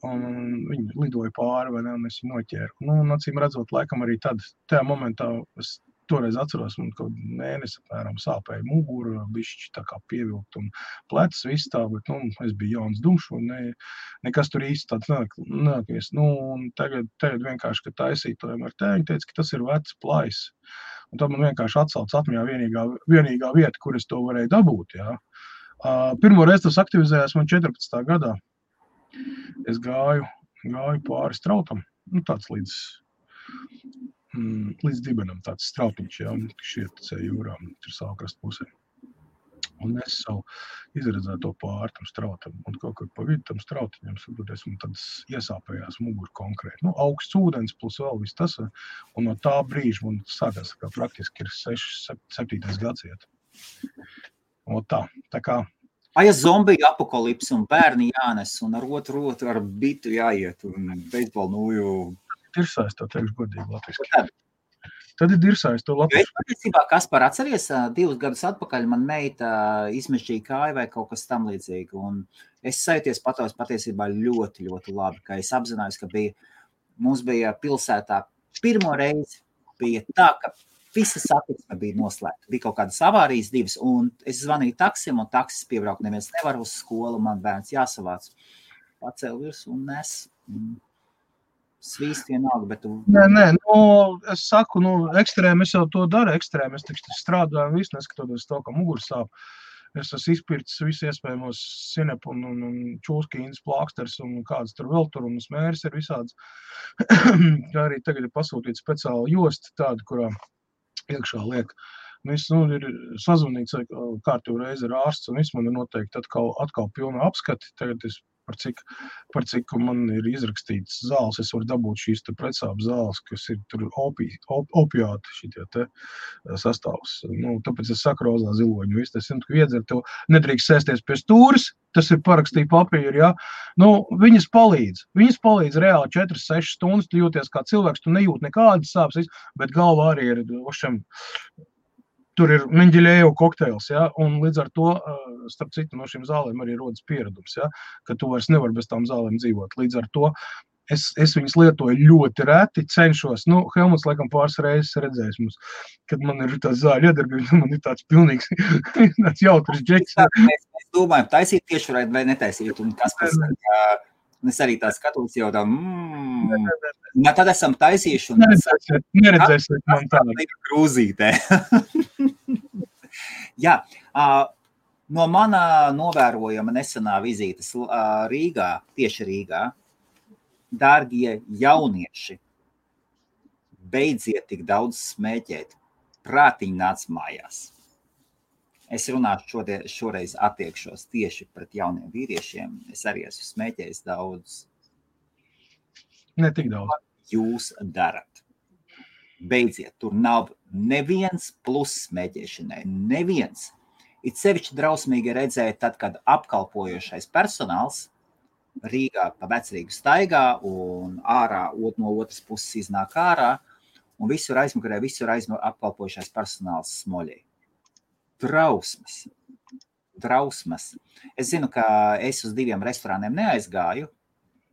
Un viņi lidoja pāri, vai ne, un es viņu noķēru. Nu, un acīm redzot, laikam arī tad, tajā momentā, es toreiz atceros, man kaut mēnesi apmēram sāpēja mugura, bišķi tā kā pievilkt un plecs viss tā, bet, nu, es biju jauns dumšs un ne, nekas tur īsti tāds nenākies. Nu, un tagad, tagad vienkārši, kad taisīja to MRT, viņi teica, ka tas ir vecs plais. Un tad man vienkārši atsauc atmiņā vienīgā, vienīgā vieta, kur es to varēju dabūt, jā. Ja Pirmo reizi tas aktivizējās man 14. gadā. Es gāju, gāju pāri strautam, nu, tāds līdz, mm, līdz dibenam, tāds strautiņš, jā, šiet jūrā, tur saukrast pusē. Un es savu izredzēju to pāri tam strautam, un kaut kur pa vidu tam strautiņam saproties, man tad iesāpējās muguru konkrēti. Nu, augsts ūdens plus vēl viss tas, un no tā brīža man sākās, kā praktiski ir 6, 7 gads iet. Un tā, tā kā. Ai, zombiju apakalipsi un bērni jānes un ar otru rotu ar bitu jāiet un beisbolu nūju. Ir saistā, teikšu godīgi latviski. Tad, ir dirsājis to Latvijas. Patiesībā, kas par atceries, divus gadus atpakaļ man meita izmešķīja kāju vai kaut kas tam līdzīgi. Un es sajūties patos patiesībā ļoti, ļoti labi, ka es apzinājos, ka bija, mums bija pilsētā pirmo reizi bija tā, ka Visa satiksme bija noslēgta. Bija kaut kādas avārijas, divas. Un es zvanīju taksim, un taksis piebraukt. Neviens nevar uz skolu. Man bērns jāsavāc. Pacēl virsmu un nes. Svīst vienalga, bet tu. Nē, nē, nu, es saku, nu, ekstrēmi es jau to daru. Ekstrēmi es strādāju un visu neskatoties to, ka muguras sāp. Es esmu izpircis visu iespējamos sinepu un, un, un čūskīnas plāksters un kādas tur vēl tur un smērs ir visāds. Kā arī tagad ir pasūtīta speciāla josta tāda, kurā iekšā liek. Viss nu, ir sazvanīts kārtībā reizi ar ārstu, un viss man ir noteikti atkal, atkal pilna apskati. Tagad es par cik, par cik man ir izrakstīts zāles, es varu dabūt šīs pretsāpju zāles, kas ir opi, op, opiāti šitie te sastāvs. Nu, tāpēc es saku rozā ziloņu, viss tas ir, ka iedzer tev nedrīkst sēsties pie stūris, tas ir parakstīt papīru, ja? Nu, viņas palīdz, viņas palīdz reāli 4-6 stundas, tu jūties kā cilvēks, tu nejūt nekādas sāpes, bet galvā arī ir, ošam, tur ir Menģelēju kokteils. Ja? Un līdz ar to, starp citu, no šīm zālēm arī rodas pieredums, ja? ka tu vairs nevari bez tām zālēm dzīvot. Līdz ar to Es, es viņas lietoju ļoti reti, cenšos. Nu, Helmuts, laikam, pāris reizes redzējis mums, kad man ir tāds zāļu iedarbības, man ir tāds pilnīgs, tāds jautrs džeks. Mēs, mēs domājam, taisīt tieši vai netaisīt, un kas pēc tam, es arī tā skatos jau tā, mm, ja tad esam taisījuši. Un neredzēsiet, neredzēsiet man tādu. Grūzītē. Jā, no mana novērojama nesenā vizītes Rīgā, tieši Rīgā, dārgie jaunieši, beidziet tik daudz smēķēt, prātiņi nāc mājās. Es runāšu šodien, šoreiz attiekšos tieši pret jauniem vīriešiem. Es arī esmu smēķējis daudz. Ne tik daudz. Jūs darat. Beidziet, tur nav neviens plus smēķēšanai. Neviens. It sevišķi drausmīgi redzēt, tad, kad apkalpojošais personāls Rīgā pa vecrīgu staigā un ārā no otras puses iznāk ārā un visur aizmugurē, visur aizmugurē apkalpojušais personāls smoļī. Trausmas. Trausmas. Es zinu, ka es uz diviem restorāniem neaizgāju,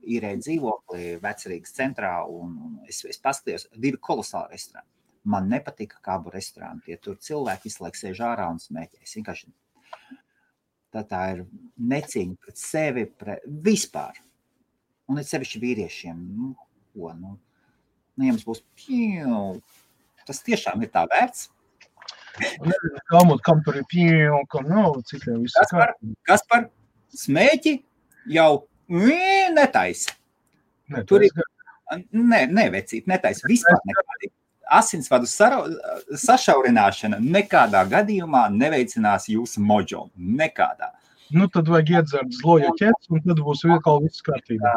īrēju dzīvokli vecrīgas centrā un, es, es paskatījos divi kolosāli restorāni. Man nepatika kābu restorānu, tie tur cilvēki visu laiku sēž ārā un smēķē. Es vienkārši Tā, tā ir necīņa pret sevi, pret vispār. Un it sevišķi vīriešiem. Nu, ko, nu, nu, jums būs, pju, tas tiešām ir tā vērts. Kam tur ir pju, kam nav, citiem viss kas par, kas par smēķi jau netaisa. Ne, tur ir, ne, nevecīt, netaisa vispār nekādīgi asinsvadu sašaurināšana nekādā gadījumā neveicinās jūsu mojo. Nekādā. Nu, tad vajag iedzert zloju ķēdes, un tad būs vēl viss kārtībā.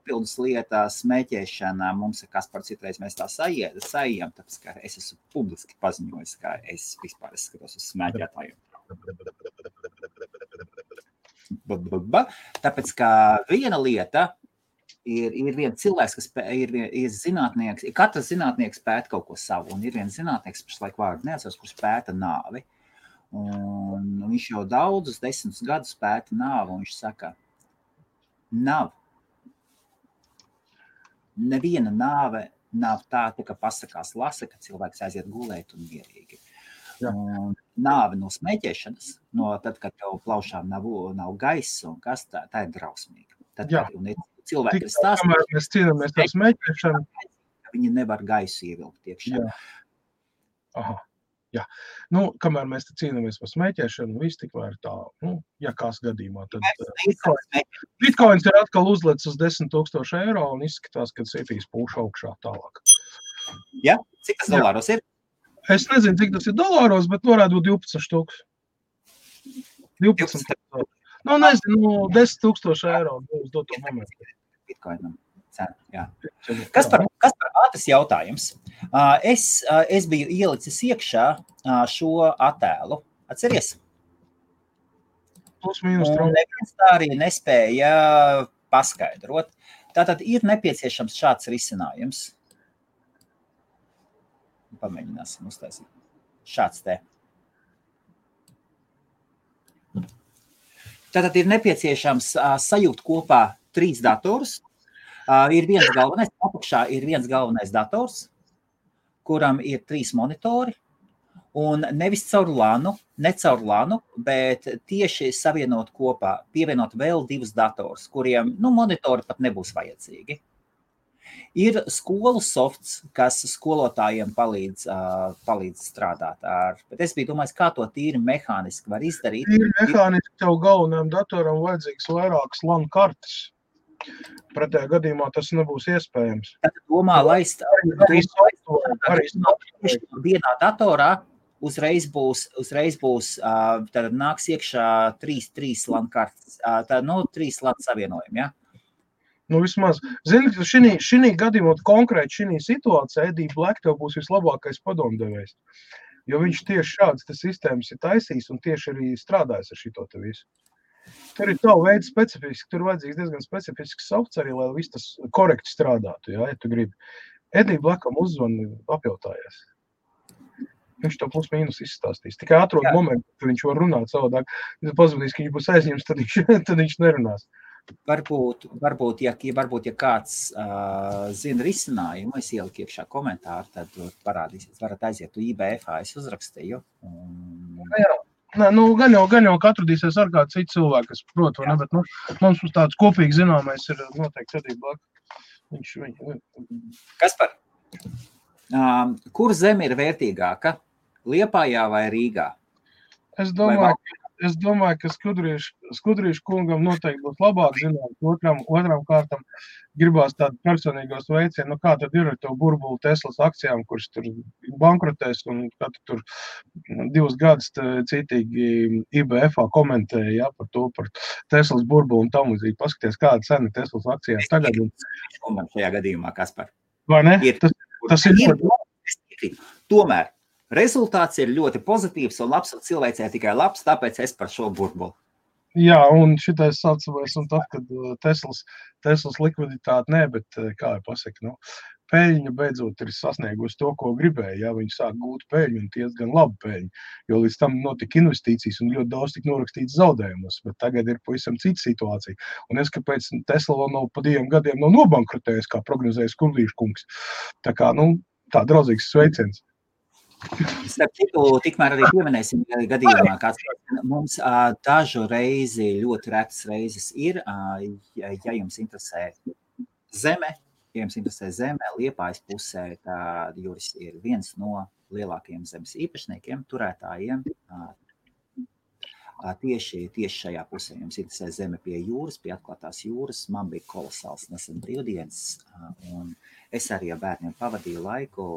Papildus lietā smēķēšana mums ir kas par citreiz mēs tā sajiem, tāpēc, ka es esmu publiski paziņojis, ka es vispār es skatos uz smēķētājiem. Tāpēc, ka viena lieta ir, ir viens cilvēks, kas pē, ir, ir zinātnieks, katrs zinātnieks pēta kaut ko savu, un ir viens zinātnieks, kurš laiku vārdu neatceros, kurš pēta nāvi. Un viņš jau daudzus desmitus gadus pēta nāvi, un viņš saka, nav. Neviena nāve nav tāda, ka pasakās lasa, ka cilvēks aiziet gulēt un mierīgi. Un nāve no smēķēšanas, no tad, kad tev plaušām nav, nav gaisa un kas tā, tā ir drausmīga. Tad, Jā. un ir cilvēki, kas stāsta, mēs cīnāmies ar smēķēšanu. Viņi nevar gaisu ievilkt iekšā. Aha. Jā. Nu, kamēr mēs cīnāmies par smēķēšanu, viss tikmēr tā, nu, ja kāds gadījumā, tad uh, bitkoins ir atkal uzlicis uz 10 tūkstoši eiro un izskatās, ka citīs pūš augšā tālāk. Ja? Cik tas dolāros ir? Es nezinu, cik tas ir dolāros, bet varētu būt 12 tūkstoši. 12 tūkstoši. Nu, nezinu, 10 tūkstoši eiro uz doto momentu. Bitcoinam. Jā. Kas par, kas par ātras jautājums? Es, es biju ielicis iekšā šo attēlu. Atceries? Plus mīnus neviens tā arī nespēja paskaidrot. Tātad ir nepieciešams šāds risinājums. Pamēģināsim uztaisīt. Šāds te. Tātad ir nepieciešams sajūt kopā trīs datorus. Uh, ir viens galvenais, apakšā ir viens galvenais dators, kuram ir trīs monitori. Un nevis caur lānu, ne caur lānu, bet tieši savienot kopā, pievienot vēl divus datorus, kuriem nu, monitori pat nebūs vajadzīgi. Ir skolu softs, kas skolotājiem palīdz, uh, palīdz strādāt ar. Bet es biju domājis, kā to tīri mehāniski var izdarīt. Ir mehāniski tev galvenajam datoram vajadzīgs vairākas LAN kartes. Pretējā gadījumā tas nebūs iespējams. Tad domā, software. vienā datorā uzreiz būs, uzreiz būs tad nāks iekšā trīs, trīs LAN kartes, uh, tā, nu, trīs LAN savienojumi, ja? Nu, vismaz, zini, šī, šī gadījumā, konkrēti šī situācijā, Edija Black tev būs vislabākais padomdevējs. Jo viņš tieši šādas sistēmas ir taisījis un tieši arī strādājis ar šo visu. Tur ir tā veida specifiski, tur vajadzīgs diezgan specifisks softs arī, lai viss tas korekti strādātu. Jā, ja tu gribi. Edija Blackam uzzvani apjautājies. Viņš to plus mīnus izstāstīs. Tikai atrod Jā. momentu, kad viņš var runāt savādāk. Ja pazudīs, ka viņš būs aizņemts, tad viņš, tad viņš nerunās. Varbūt, varbūt, ja, varbūt, ja kāds uh, zina risinājumu, es ieliku iekšā komentāru, tad parādīsiet, varat aiziet uz IBF, es uzrakstīju. Un... Jā, Nē, nu, gan jau, gan jau atradīsies ar kādu citu cilvēku, kas prot, vai ne, bet nu, mums tāds kopīgi zināmais ir noteikti arī blakus. Viņš, viņ... Kas par? Um, kur zeme ir vērtīgāka? Liepājā vai Rīgā? Es domāju, vai es domāju, ka skudrīšu kungam noteikti būs labāk zināt. Otram, otram kārtam gribās tādu personīgos veicienu, nu kā tad ir ar to burbuli Teslas akcijām, kurš tur bankrotēs un kad tur divus gadus citīgi IBF komentēja ja, par to, par Teslas burbuli un tam līdzīgi. Paskaties, kāda cena Teslas akcijām tagad. Un šajā gadījumā, kas par? Vai ne? Ir, tas, tas ir, ir. Tomēr Rezultāts ir ļoti pozitīvs un labs, un cilvēcei tikai labs, tāpēc es par šo burbuli. Jā, un šitais saucamais, un tad, kad uh, Teslas, Teslas likviditāte, nē, bet uh, kā jau pasaka, nu, peļņa beidzot ir sasniegusi to, ko gribēja. Jā, viņi sāk gūt peļņu un diezgan labu peļņu, jo līdz tam notika investīcijas un ļoti daudz tika norakstīts zaudējumus, bet tagad ir pavisam cita situācija. Un es, kāpēc Tesla vēl nav pa diviem gadiem nav nobankrotējis, kā prognozēja Skurlīša kungs. Tā kā, nu, tā draudzīgs sveiciens. Starp citu, tikmēr arī pieminēsim gadījumā, kāds mums uh, dažu reizi, ļoti retas reizes ir, uh, ja, jums interesē zeme, ja jums interesē zeme, liepājas pusē, tad Juris ir viens no lielākajiem zemes īpašniekiem, turētājiem. Tieši, tieši šajā pusē. Jums interesē zeme pie jūras, pie atklātās jūras. Man bija kolosāls nesen brīvdienas, un es arī ar bērniem pavadīju laiku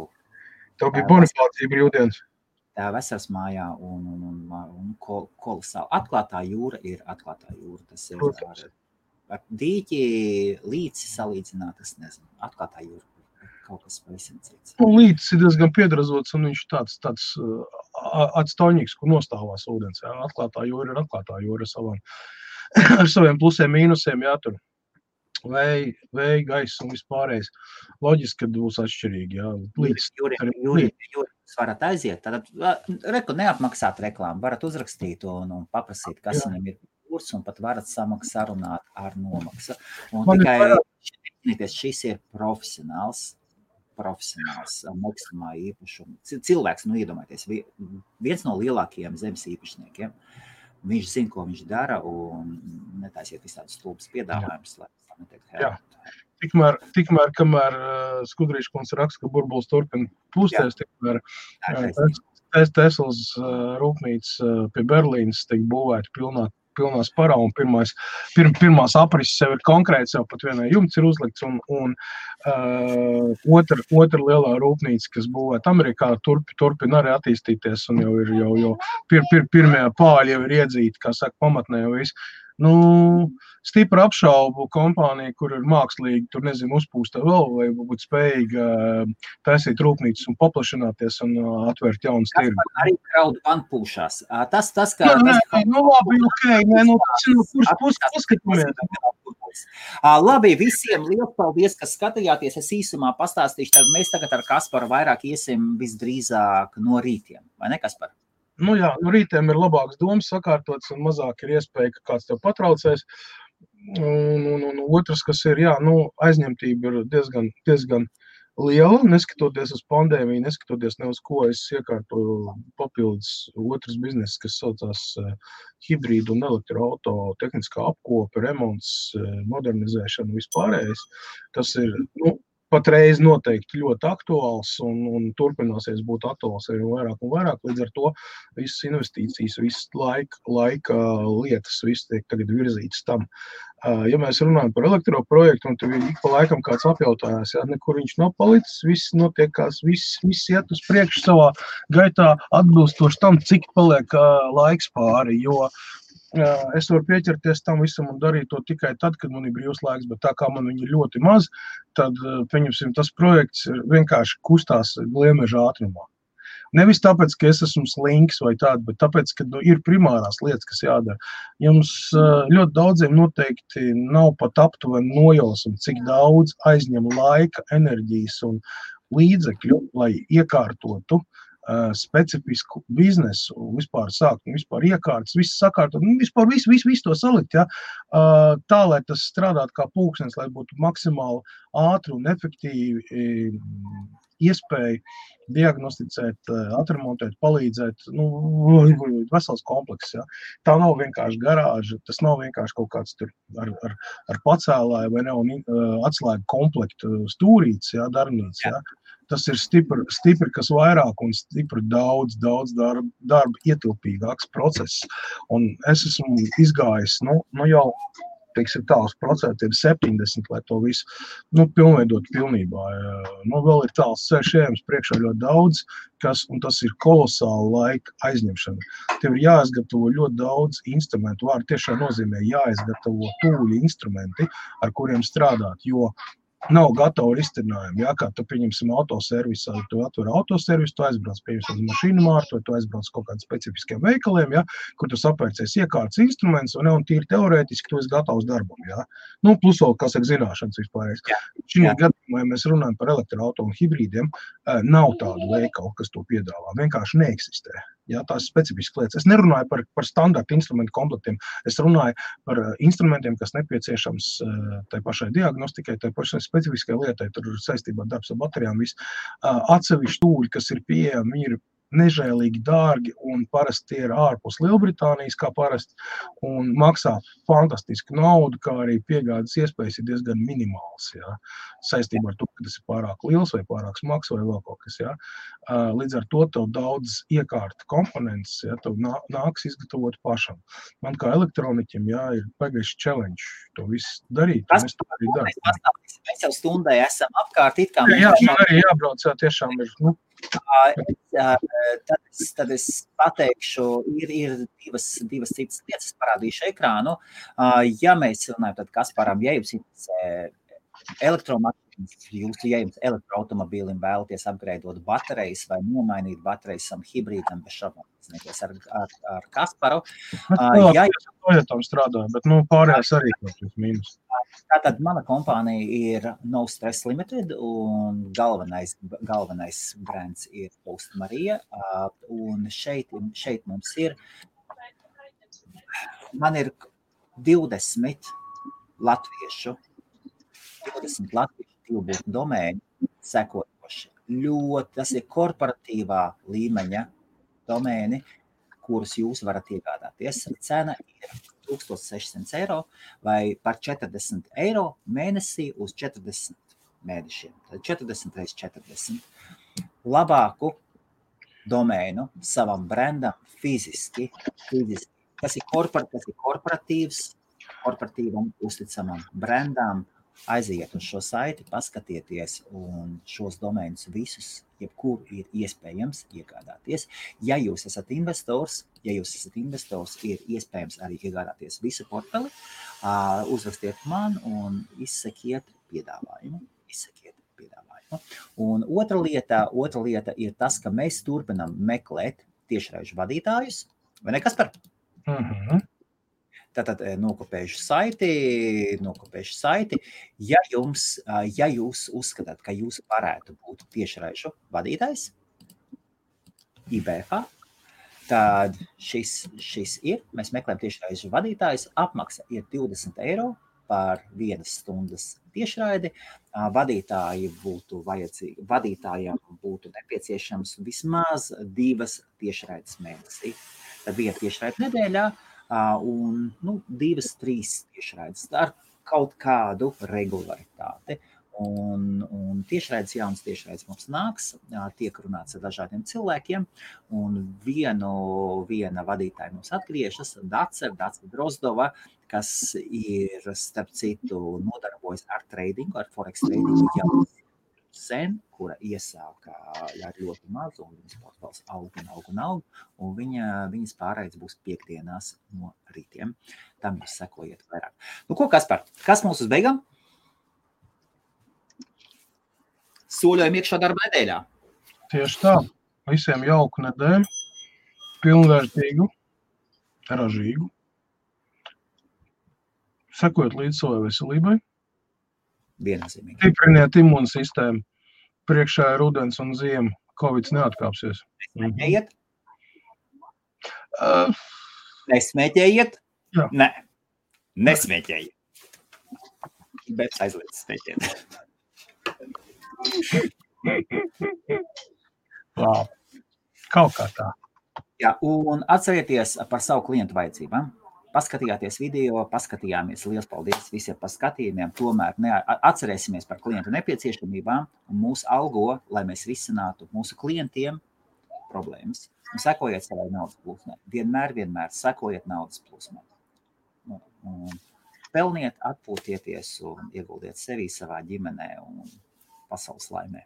Tev bija bonifācija brīvdienas. Tā vasaras mājā un, un, un, un kol, kolosāli. Atklātā jūra ir atklātā jūra. Tas ir ar, ar dīķi līdzi salīdzināt, es nezinu, atklātā jūra. Kaut kas pavisam cits. Nu, līdz ir diezgan piedrazots, un viņš tāds, tāds atstoņīgs, kur nostāvās ūdens. Jā. Atklātā jūra ir atklātā jūra savām, ar saviem plusiem, mīnusiem jātur vēja, vēja gaisa un vispārējais. Loģiski, ka būs atšķirīgi. Jā, līdz jūs varat aiziet, tad reku neapmaksāt reklāmu, varat uzrakstīt un, un paprasīt, kas jā. viņam ir kurs, un pat varat samaksāt sarunāt ar nomaksu. Un Man tikai ir šis ir profesionāls profesionāls, maksājumā īpašumu. Cilvēks, nu, iedomājieties, viens no lielākajiem zemes īpašniekiem. Viņš zina, ko viņš dara, un netaisiet visādus stulbus piedāvājumus, lai Jā. Tikmēr, tikmēr, kamēr uh, Skudrīša kungs raksta, ka burbulis turpina pūsties, tikmēr uh, Teslas uh, rūpnīca uh, pie Berlīnas tiek būvēta pilnā, pilnā sparā, un pirmais, pir, pirmās aprises jau ir konkrēts, jau pat vienai jumts ir uzlikts, un, un uh, otra, otra lielā rūpnīca, kas būvēta Amerikā, turp, turpina arī attīstīties, un jau ir jau, jau pir, pir, pirmie pāļi jau ir iedzīti, kā saka, pamatnē jau viss. Nu, stipri apšaubu kompāniju, kur ir mākslīgi, tur nezinu, uzpūsta vēl, vai būt spējīga uh, taisīt rūpnīcas un paplašināties un uh, atvērt jaunas tirgus. Arī kraudu panpūšās. Tas, tas, kā... Nē, nē, nē, nu labi, ok, nē, nu tas ir no kuras puses paskatāmies. Labi, visiem liels paldies, ka skatījāties. Es īsumā pastāstīšu, tad mēs tagad ar Kasparu vairāk iesim visdrīzāk no rītiem, vai ne, Kaspar? Nu, jā, nu, rītiem ir labāks domas sakārtotas un mazāk ir iespēja, ka kāds tev patraucēs. Un, un, un otrs, kas ir, jā, nu, aizņemtība ir diezgan, diezgan liela, neskatoties uz pandēmiju, neskatoties ne uz ko es iekārtoju papildus otrs bizness, kas saucās uh, hibrīdu un elektroauto tehniskā apkope, remonts, uh, modernizēšana vispārējais. Tas ir, nu, patreiz noteikti ļoti aktuāls un, un turpināsies būt aktuāls arī vairāk un vairāk. Līdz ar to visas investīcijas, visas laika, laika lietas, viss tiek tagad virzītas tam. Ja mēs runājam par elektroprojektu, un tur ik pa laikam kāds apjautājās, ja nekur viņš nav palicis, viss notiekās, viss, viss iet uz priekšu savā gaitā atbilstoši tam, cik paliek laiks pāri, jo es varu pieķerties tam visam un darīt to tikai tad, kad man ir brīvs laiks. Bet tā kā man viņa ir ļoti maz, tad pieņemsim, tas projekts vienkārši kustās gliemeža ātrumā. Nevis tāpēc, ka es esmu slinks vai tāds, bet tāpēc, ka nu, ir primārās lietas, kas jādara. Jums ļoti daudziem noteikti nav pat aptuveni nojausma, cik daudz aizņem laika, enerģijas un līdzekļu, lai iekārtotu uh, specifisku biznesu, vispār sākt, vispār iekārtas, viss sakārtot, nu, vispār visu, visu, visu to salikt, ja, uh, tā, lai tas strādātu kā pulkstenis, lai būtu maksimāli ātri un efektīvi iespēja diagnosticēt, atremontēt, palīdzēt. Nu, vesels komplekss. Ja. Tā nav vienkārši garāža, tas nav vienkārši kaut kāds ar, ar, ar pacēlāju vai ne, un atslēgu komplektu stūrīts, ja, darbnīca. Ja. Tas ir stipri, stipri, kas vairāk un stipri daudz, daudz darba, darba ietilpīgāks process. Un es esmu izgājis nu, nu jau teiksim, tāls procents ir 70, lai to visu nu, pilnveidot pilnībā. Nu, vēl ir tāls ceļš ejams priekšā ļoti daudz, kas, un tas ir kolosāli laika aizņemšana. Tev ir jāizgatavo ļoti daudz instrumentu. Vārdi tiešām nozīmē jāizgatavo tūļi instrumenti, ar kuriem strādāt, jo nav gatavu risinājumu. Ja, kā tu pieņemsim autoservisā, tu atver autoservisu, tu aizbrauc pieņemsim uz mašīnu mārtu, vai tu aizbrauc kaut kādiem specifiskiem veikaliem, ja, kur tu sapērcies iekārtas instruments, un, ne, un tīri teorētiski tu esi gatavs darbam. Ja. Nu, plus vēl, kas ir zināšanas vispār. Šī gadījumā, ja mēs runājam par elektroautomašīnu un hibrīdiem, eh, nav tādu veikalu, kas to piedāvā. Vienkārši neeksistē. Ja, tās specifiskas lietas. Es nerunāju par, par standarta instrumentu komplektiem. Es runāju par uh, instrumentiem, kas nepieciešams uh, tai pašai diagnostikai, tai pašai specifiskai lietai. Tur saistībā ar darbs ar baterijām. Viss. Uh, atsevišķi stūri, kas ir pieejami, ir nežēlīgi dārgi un parasti ir ārpus Lielbritānijas, kā parasti, un maksā fantastisku naudu, kā arī piegādes iespējas ir diezgan minimāls. Ja, saistībā ar to, ka tas ir pārāk liels vai pārāk smags vai vēl kaut kas. Ja. Līdz ar to tev daudz iekārta komponents, ja tev nāks izgatavot pašam. Man kā elektroniķim, ja ir pagaiši challenge to visu darīt. Tas, mēs, arī mēs, mēs jau stundai esam apkārt. Jā, jā, man arī jābrauc, jā, tiešām ir. Nu, Tad es, tad es pateikšu, ir, ir divas, divas citas lietas, kas parādīšu ekrānu. Ja mēs runājam, tad kas param, ja jums interesē elektromašīnas, jūsu, ja jums elektroautomobīlim vēlaties apgreidot baterijas vai nomainīt baterijas sam hibrīdam, bez šaubām ar, ar, ar Kasparu. Uh, ja jūs to strādājat, bet nu, pārējais arī ir mīnus. Tātad mana kompānija ir No Stress Limited, un galvenais, galvenais brands ir Post Marija. Uh, un šeit, šeit mums ir, man ir 20 latviešu 20 latviešu divbūtņu domēni sekojoši. Ļoti, tas ir korporatīvā līmeņa domēni, kurus jūs varat iegādāties. Cena ir 1600 eiro vai par 40 eiro mēnesī uz 40 mēnešiem. Tad 40 reizes 40. Labāku domēnu savam brandam fiziski, fiziski. Tas ir, korpor, tas ir korporatīvs, korporatīvam uzticamam brandam, aiziet uz šo saiti, paskatieties, un šos domēnus visus, jebkur ir iespējams iegādāties. Ja jūs esat investors, ja jūs esat investors, ir iespējams arī iegādāties visu portfeli. Uzrakstiet man un izsakiet piedāvājumu. Izsakiet piedāvājumu. Un otra lieta, otra lieta ir tas, ka mēs turpinam meklēt tiešraižu vadītājus. Vai ne, kas par? Uh mhm. -huh. Tātad eh, nokopējuši saiti, nokopējuši saiti. Ja, jums, ja jūs uzskatāt, ka jūs varētu būt tiešraižu vadītājs, IBF, tad šis, šis ir. Mēs meklējam tiešraižu vadītājus. Apmaksa ir 20 eiro par vienas stundas tiešraidi. Vadītāji būtu vajadzīgi, vadītājiem būtu nepieciešams vismaz divas tiešraides mēnesī. Tad viena tiešraide nedēļā un nu, divas, trīs tiešraides. Ar kaut kādu regularitāti. Un, un tiešraides, jauns tiešraides mums nāks, tiek runāts ar dažādiem cilvēkiem, un vienu, viena vadītāja mums atgriežas, Dace, Dace Drozdova, kas ir, starp citu, nodarbojas ar tradingu, ar forex tradingu jau sen, kura iesāka ar ļoti mazu, un viņas portfels aug un aug un aug, un viņa, viņas pārējais būs piekdienās no rītiem. Tam jūs sekojiet vairāk. Nu, ko, Kaspar, kas mums uz beigām? Soļojam iekšā darba nedēļā. Tieši tā. Visiem jauku nedēļu, pilnvērtīgu, ražīgu. Sekojot līdz savai veselībai viennozīmīgi. Stipriniet imūnsistēmu. Priekšā ir rudens un ziema. Covid neatkāpsies. Nesmēķējiet, Uh, nesmēķējiet. Jā. Nē, nesmēķējiet. Bet aizliedz smēķēt. labi. Kaut kā tā. Jā, un atcerieties par savu klientu vajadzībām. Paskatījāties video, paskatījāmies. Lielas paldies visiem par skatījumiem. Tomēr ne, atcerēsimies par klientu nepieciešamībām un mūsu algo, lai mēs risinātu mūsu klientiem problēmas. Un sekojiet savai naudas plūsmai. Vienmēr, vienmēr sekojiet naudas plūsmai. Nu, Pelniet, atpūtieties un ieguldiet sevi, savā ģimenē un pasaules laimē.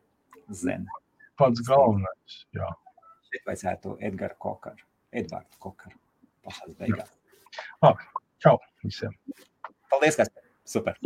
Zen. Pats galvenais. Jā. Šeit vajadzētu Edgara Kokaru, Edvardu Kokaru. Pašās beigās. Čau visiem! Paldies, kas super!